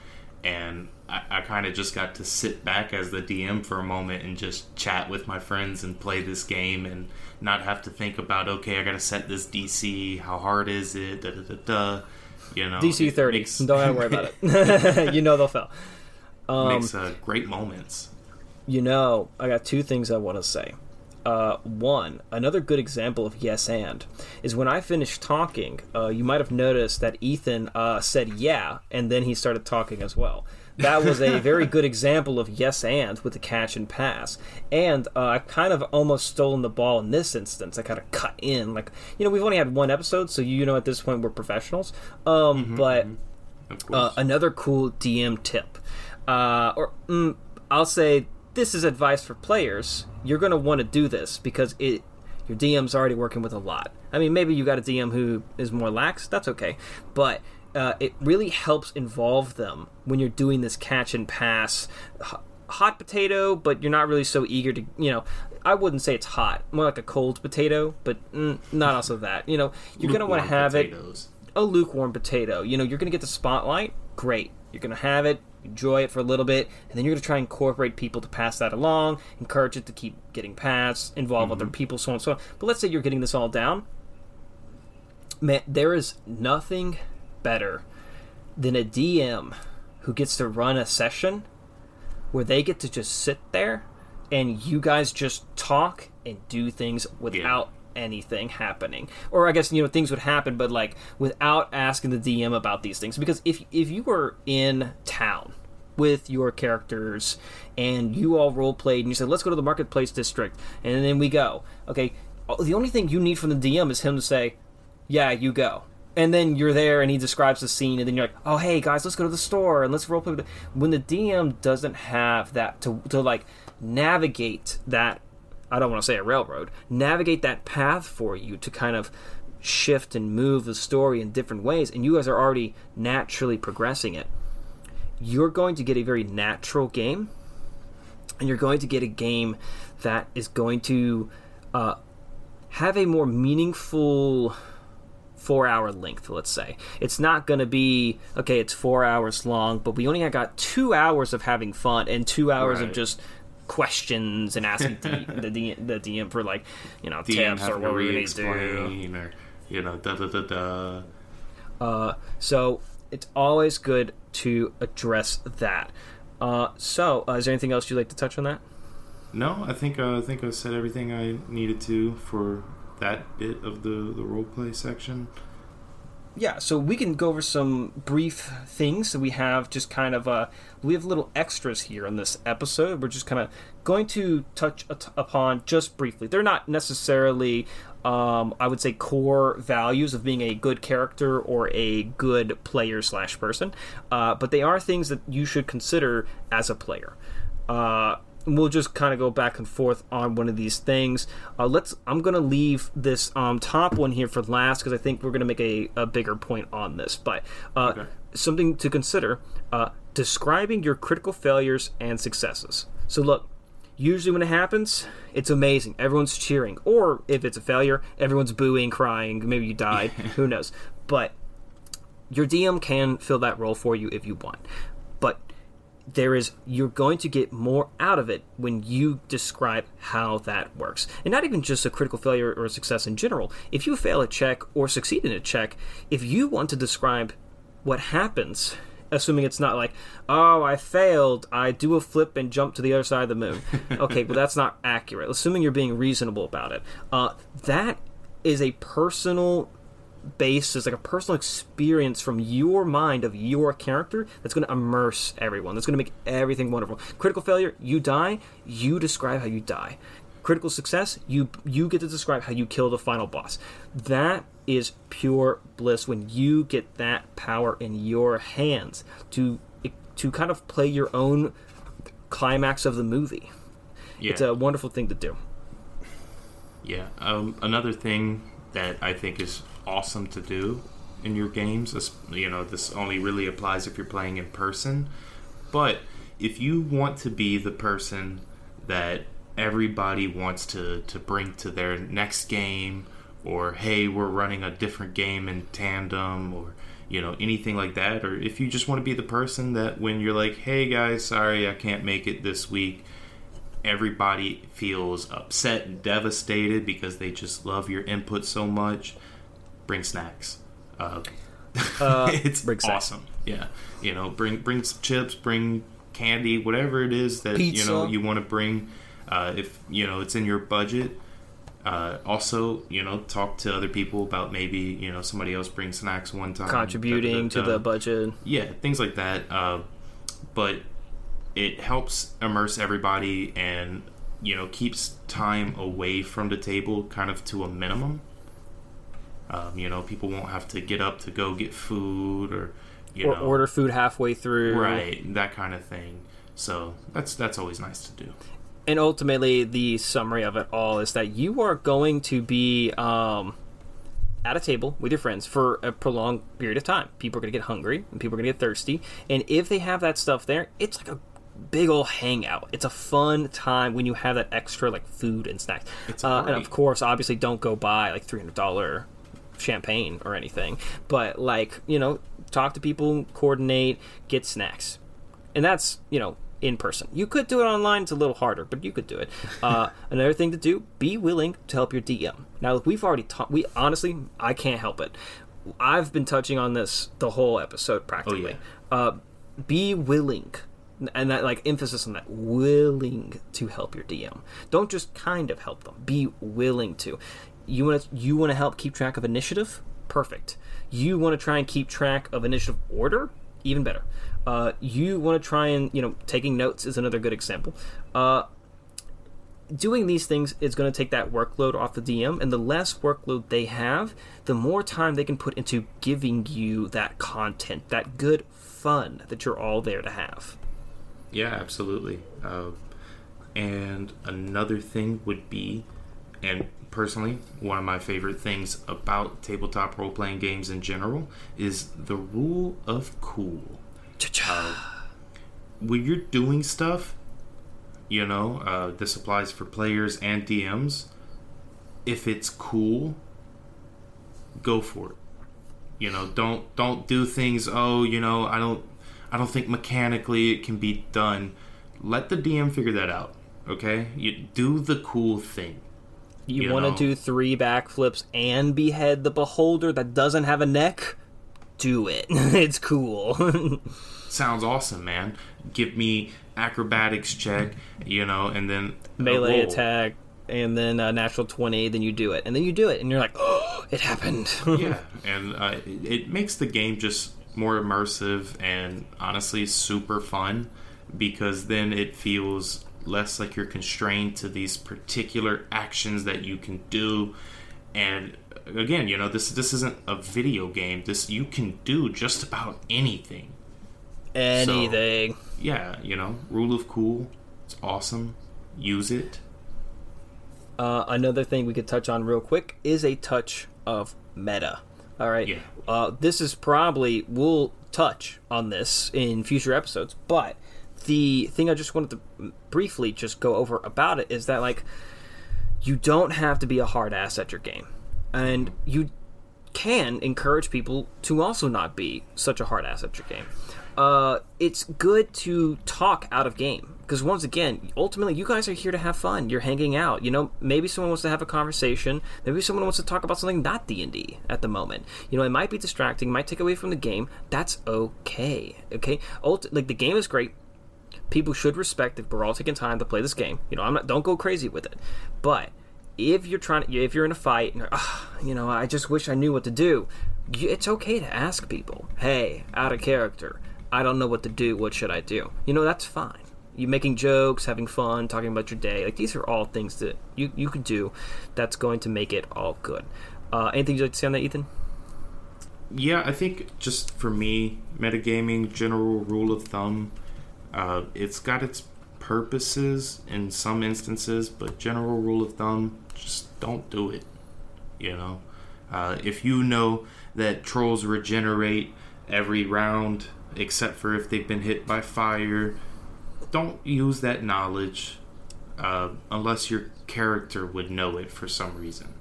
And I, I kind of just got to sit back as the DM for a moment and just chat with my friends and play this game and not have to think about, okay, I got to set this DC. How hard is it? Da da da da. You know, DC 30. makes- Don't have to worry about it. you know they'll fail. Um, makes uh, great moments. You know, I got two things I want to say. Uh, one, another good example of yes and is when I finished talking. Uh, you might have noticed that Ethan uh, said yeah, and then he started talking as well. That was a very good example of yes and with the catch and pass. And uh, I kind of almost stolen the ball in this instance. I kind of cut in, like you know, we've only had one episode, so you know at this point we're professionals. Um, but Of uh, another cool DM tip, uh, or mm, I'll say this is advice for players. You're going to want to do this because it your DM's already working with a lot. I mean, maybe you got a DM who is more lax. That's okay, but uh, it really helps involve them when you're doing this catch and pass hot potato, but you're not really so eager to, you know. I wouldn't say it's hot, more like a cold potato, but mm, not also that. You know, you're gonna want to have it a lukewarm potato. You know, you're going to get the spotlight. Great. You're going to have it, enjoy it for a little bit, and then you're going to try and incorporate people to pass that along, encourage it to keep getting passed, involve other people, so on and so on. But let's say you're getting this all down. Man, there is nothing better than a DM who gets to run a session where they get to just sit there and you guys just talk and do things without anything happening. Or i guess you know things would happen but like without asking the dm about these things. Because if if you were in town with your characters and you all role played and you said let's go to the marketplace district and then we go okay the only thing you need from the dm is him to say yeah you go and then you're there and he describes the scene and then you're like oh hey guys let's go to the store and let's role play with when the dm doesn't have that to, to like navigate that i don't want to say a railroad navigate that path for you to kind of shift and move the story in different ways and you guys are already naturally progressing it you're going to get a very natural game and you're going to get a game that is going to uh, have a more meaningful four hour length, let's say. It's not going to be, okay, it's four hours long, but we only got two hours of having fun and two hours of just questions and asking D- the, D- the DM for, like, you know, DM tips or what we need to do. or you know da da da da. Uh, so it's always good to address that. Uh, so, uh, is there anything else you'd like to touch on that? No, I think uh, I think I said everything I needed to for that bit of the the role play section. Yeah, so we can go over some brief things that we have just kind of uh we have little extras here in this episode. We're just kind of going to touch upon just briefly. They're not necessarily um, I would say core values of being a good character or a good player slash person, uh, but they are things that you should consider as a player. Uh, we'll just kind of go back and forth on one of these things. Uh, let's. I'm gonna leave this um, top one here for last because I think we're gonna make a, a bigger point on this. But uh, Okay. something to consider: uh, describing your critical failures and successes. So look. Usually, when it happens, it's amazing. Everyone's cheering. Or if it's a failure, everyone's booing, crying. Maybe you died. Who knows? But your DM can fill that role for you if you want. There is you're going to get more out of it when you describe how that works. And not even just a critical failure or a success in general. If you fail a check or succeed in a check if you want to describe what happens assuming it's not like oh i failed. I do a flip and jump to the other side of the moon. Okay well that's not accurate. Assuming you're being reasonable about it. Uh, that is a personal basis, like a personal experience from your mind of your character that's going to immerse everyone. That's going to make everything wonderful. Critical failure, you die, you describe how you die. Critical success, you you get to describe how you kill the final boss. That is pure bliss when you get that power in your hands to to kind of play your own climax of the movie. Yeah, It's a wonderful thing to do. yeah. Um, another thing that I think is awesome to do in your games, you know, this only really applies if you're playing in person. But if you want to be the person that everybody wants to, to bring to their next game, or hey, we're running a different game in tandem, or you know, anything like that, or if you just want to be the person that when you're like, hey guys, sorry, I can't make it this week, everybody feels upset and devastated because they just love your input so much. Bring snacks. Uh, Uh, it's bring awesome. Yeah, you know, bring bring some chips, bring candy, whatever it is that you know you want to bring. Uh, if you know it's in your budget. Uh, also, you know, talk to other people about maybe you know somebody else bring snacks one time, Contributing to Da-da-da-da. the budget. yeah, things like that. Uh, but it helps immerse everybody and you know keeps time away from the table kind of to a minimum. Um, you know, people won't have to get up to go get food or you Or know order food halfway through. right that kind of thing. So that's that's always nice to do. and ultimately the summary of it all is that you are going to be um, at a table with your friends for a prolonged period of time. People are going to get hungry and people are going to get thirsty. And if they have that stuff there, it's like a big old hangout. It's a fun time when you have that extra like food and snacks. It's uh, and of course, obviously, don't go buy like three hundred dollar champagne or anything. But like you know, talk to people, coordinate, get snacks, and that's you know in person. You could do it online; it's a little harder, but you could do it. Uh, another thing to do: be willing to help your DM. Now, look, we've already talked, We honestly, I can't help it. I've been touching on this the whole episode practically. uh, be willing and that like emphasis on that willing to help your dm don't just kind of help them be willing to you want to you want to help keep track of initiative? Perfect. You want to try and keep track of initiative order? Even better. Uh, you want to try and you know taking notes is another good example. Uh, doing these things is going to take that workload off the DM, and the less workload they have, the more time they can put into giving you that content, that good fun that you're all there to have. Yeah, absolutely. Uh, and another thing would be, and personally, one of my favorite things about tabletop role playing games in general is the rule of cool. When you're doing stuff, you know, uh, this applies for players and DMs. If it's cool, go for it. You know, don't don't do things. Oh, you know, I don't I don't think mechanically it can be done. Let the DM figure that out. Okay, you do the cool thing. You, You want to do three backflips and behead the beholder that doesn't have a neck? Do it. it's cool. Sounds awesome, man. Give me acrobatics check, you know, and then Melee roll. attack, and then a natural 20, then you do it. And then you do it, and you're like, oh, it happened. yeah, and uh, it makes the game just more immersive and honestly super fun because then it feels less like you're constrained to these particular actions that you can do and again you know this this isn't a video game this you can do just about anything Anything. yeah you know rule of cool it's awesome use it Uh, another thing we could touch on real quick is a touch of meta. All right. Yeah. Uh, this is probably we'll touch on this in future episodes, but the thing I just wanted to briefly just go over about it is that like you don't have to be a hard ass at your game, and you can encourage people to also not be such a hard ass at your game. Uh, it's good to talk out of game because once again, ultimately, you guys are here to have fun. You're hanging out. You know, maybe someone wants to have a conversation. Maybe someone wants to talk about something not D and D at the moment. You know, it might be distracting, might take away from the game. That's okay. Okay, Ult- like the game is great people should respect if we're all taking time to play this game. You know, I'm not. Don't go crazy with it. But if you're trying, to, if you're in a fight, and "Ah, you know, I just wish I knew what to do. It's okay to ask people, "Hey, out of character, I don't know what to do. What should I do?" You know, that's fine. You making jokes, having fun, talking about your day. Like these are all things that you you can do. That's going to make it all good. Uh, anything you'd like to say on that, Ethan? Yeah, I think just for me, metagaming general rule of thumb, uh, it's got its purposes in some instances, but general rule of thumb, just don't do it. You know, uh, if you know that trolls regenerate every round, except for if they've been hit by fire, don't use that knowledge uh, unless your character would know it for some reason.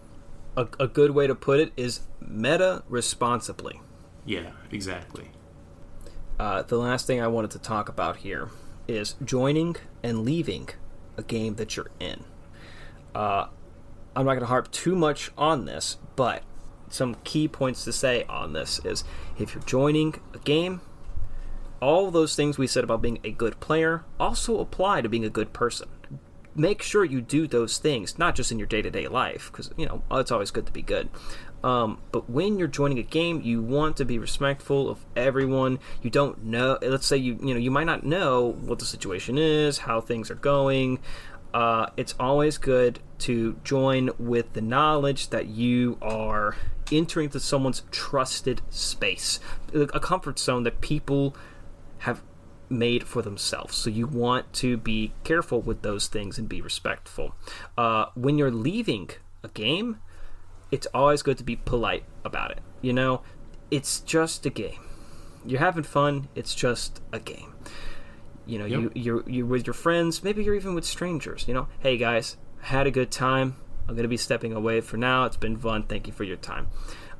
A, a good way to put it is meta responsibly. Yeah, exactly. Uh, the last thing I wanted to talk about here is joining and leaving a game that you're in. Uh, I'm not going to harp too much on this, but some key points to say on this is if you're joining a game, all those things we said about being a good player also apply to being a good person. Make sure you do those things, not just in your day to day life, because, you know, it's always good to be good. Um, but when you're joining a game, you want to be respectful of everyone. You don't know. Let's say you you know you might not know what the situation is, how things are going. Uh, it's always good to join with the knowledge that you are entering into someone's trusted space, a comfort zone that people have made for themselves. So you want to be careful with those things and be respectful. Uh, when you're leaving a game, it's always good to be polite about it. You know, it's just a game. You're having fun. It's just a game. You know, Yep. you you're you're with your friends. Maybe you're even with strangers. You know, hey guys, had a good time. I'm gonna be stepping away for now. It's been fun. Thank you for your time.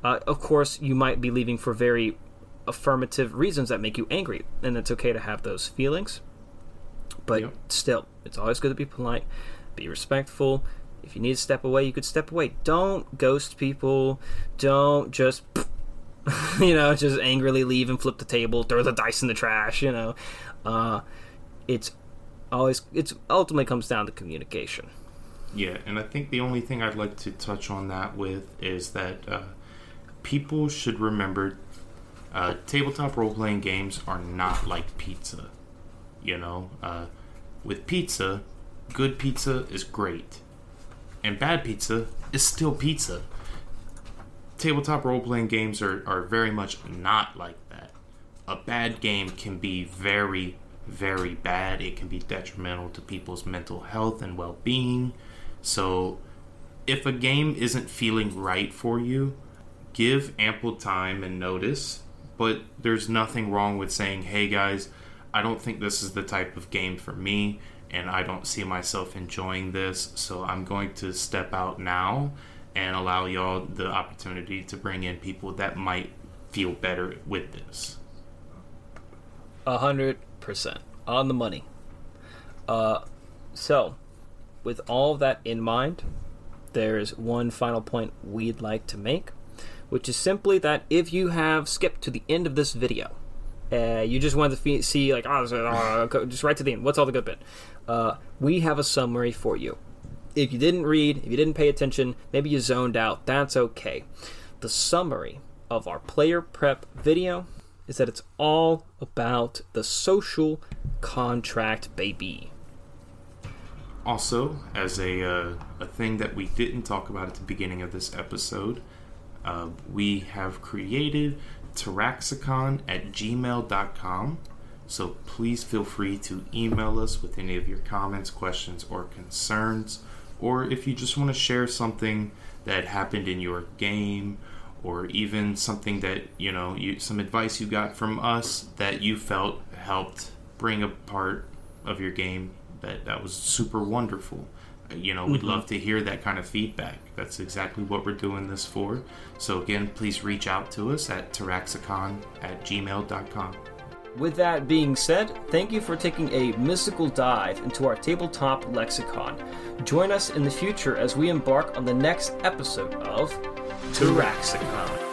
Uh, of course, you might be leaving for very affirmative reasons that make you angry, and it's okay to have those feelings. But Yep. still, it's always good to be polite, be respectful. If you need to step away, you could step away. Don't ghost people. Don't just, you know, just angrily leave and flip the table, throw the dice in the trash. You know, uh, it's always it's ultimately comes down to communication. Yeah, and I think the only thing I'd like to touch on that with is that uh, people should remember uh, tabletop role playing games are not like pizza. You know, uh, with pizza, good pizza is great, and bad pizza is still pizza. Tabletop role playing games are, are very much not like that. A bad game can be very, very bad. It can be detrimental to people's mental health and well being. So, if a game isn't feeling right for you, give ample time and notice. But there's nothing wrong with saying, hey guys, I don't think this is the type of game for me, and I don't see myself enjoying this, so I'm going to step out now and allow y'all the opportunity to bring in people that might feel better with this. A hundred percent on the money. Uh, so, with all that in mind, there's one final point we'd like to make, which is simply that if you have skipped to the end of this video, uh, you just wanted to see like oh, uh, just right to the end. What's all the good bit? Uh, we have a summary for you. If you didn't read, if you didn't pay attention, maybe you zoned out. That's okay. The summary of our player prep video is that it's all about the social contract, baby. Also, as a, uh, a thing that we didn't talk about at the beginning of this episode, uh, we have created Taraxicon at gmail.com. So please feel free to email us with any of your comments, questions, or concerns. Or if you just want to share something that happened in your game, or even something that, you know, you, some advice you got from us that you felt helped bring a part of your game that, that was super wonderful. You know, we'd mm-hmm. love to hear that kind of feedback. That's exactly what we're doing this for. So, again, please reach out to us at taraxicon at gmail.com. With that being said, thank you for taking a mystical dive into our tabletop lexicon. Join us in the future as we embark on the next episode of Taraxicon.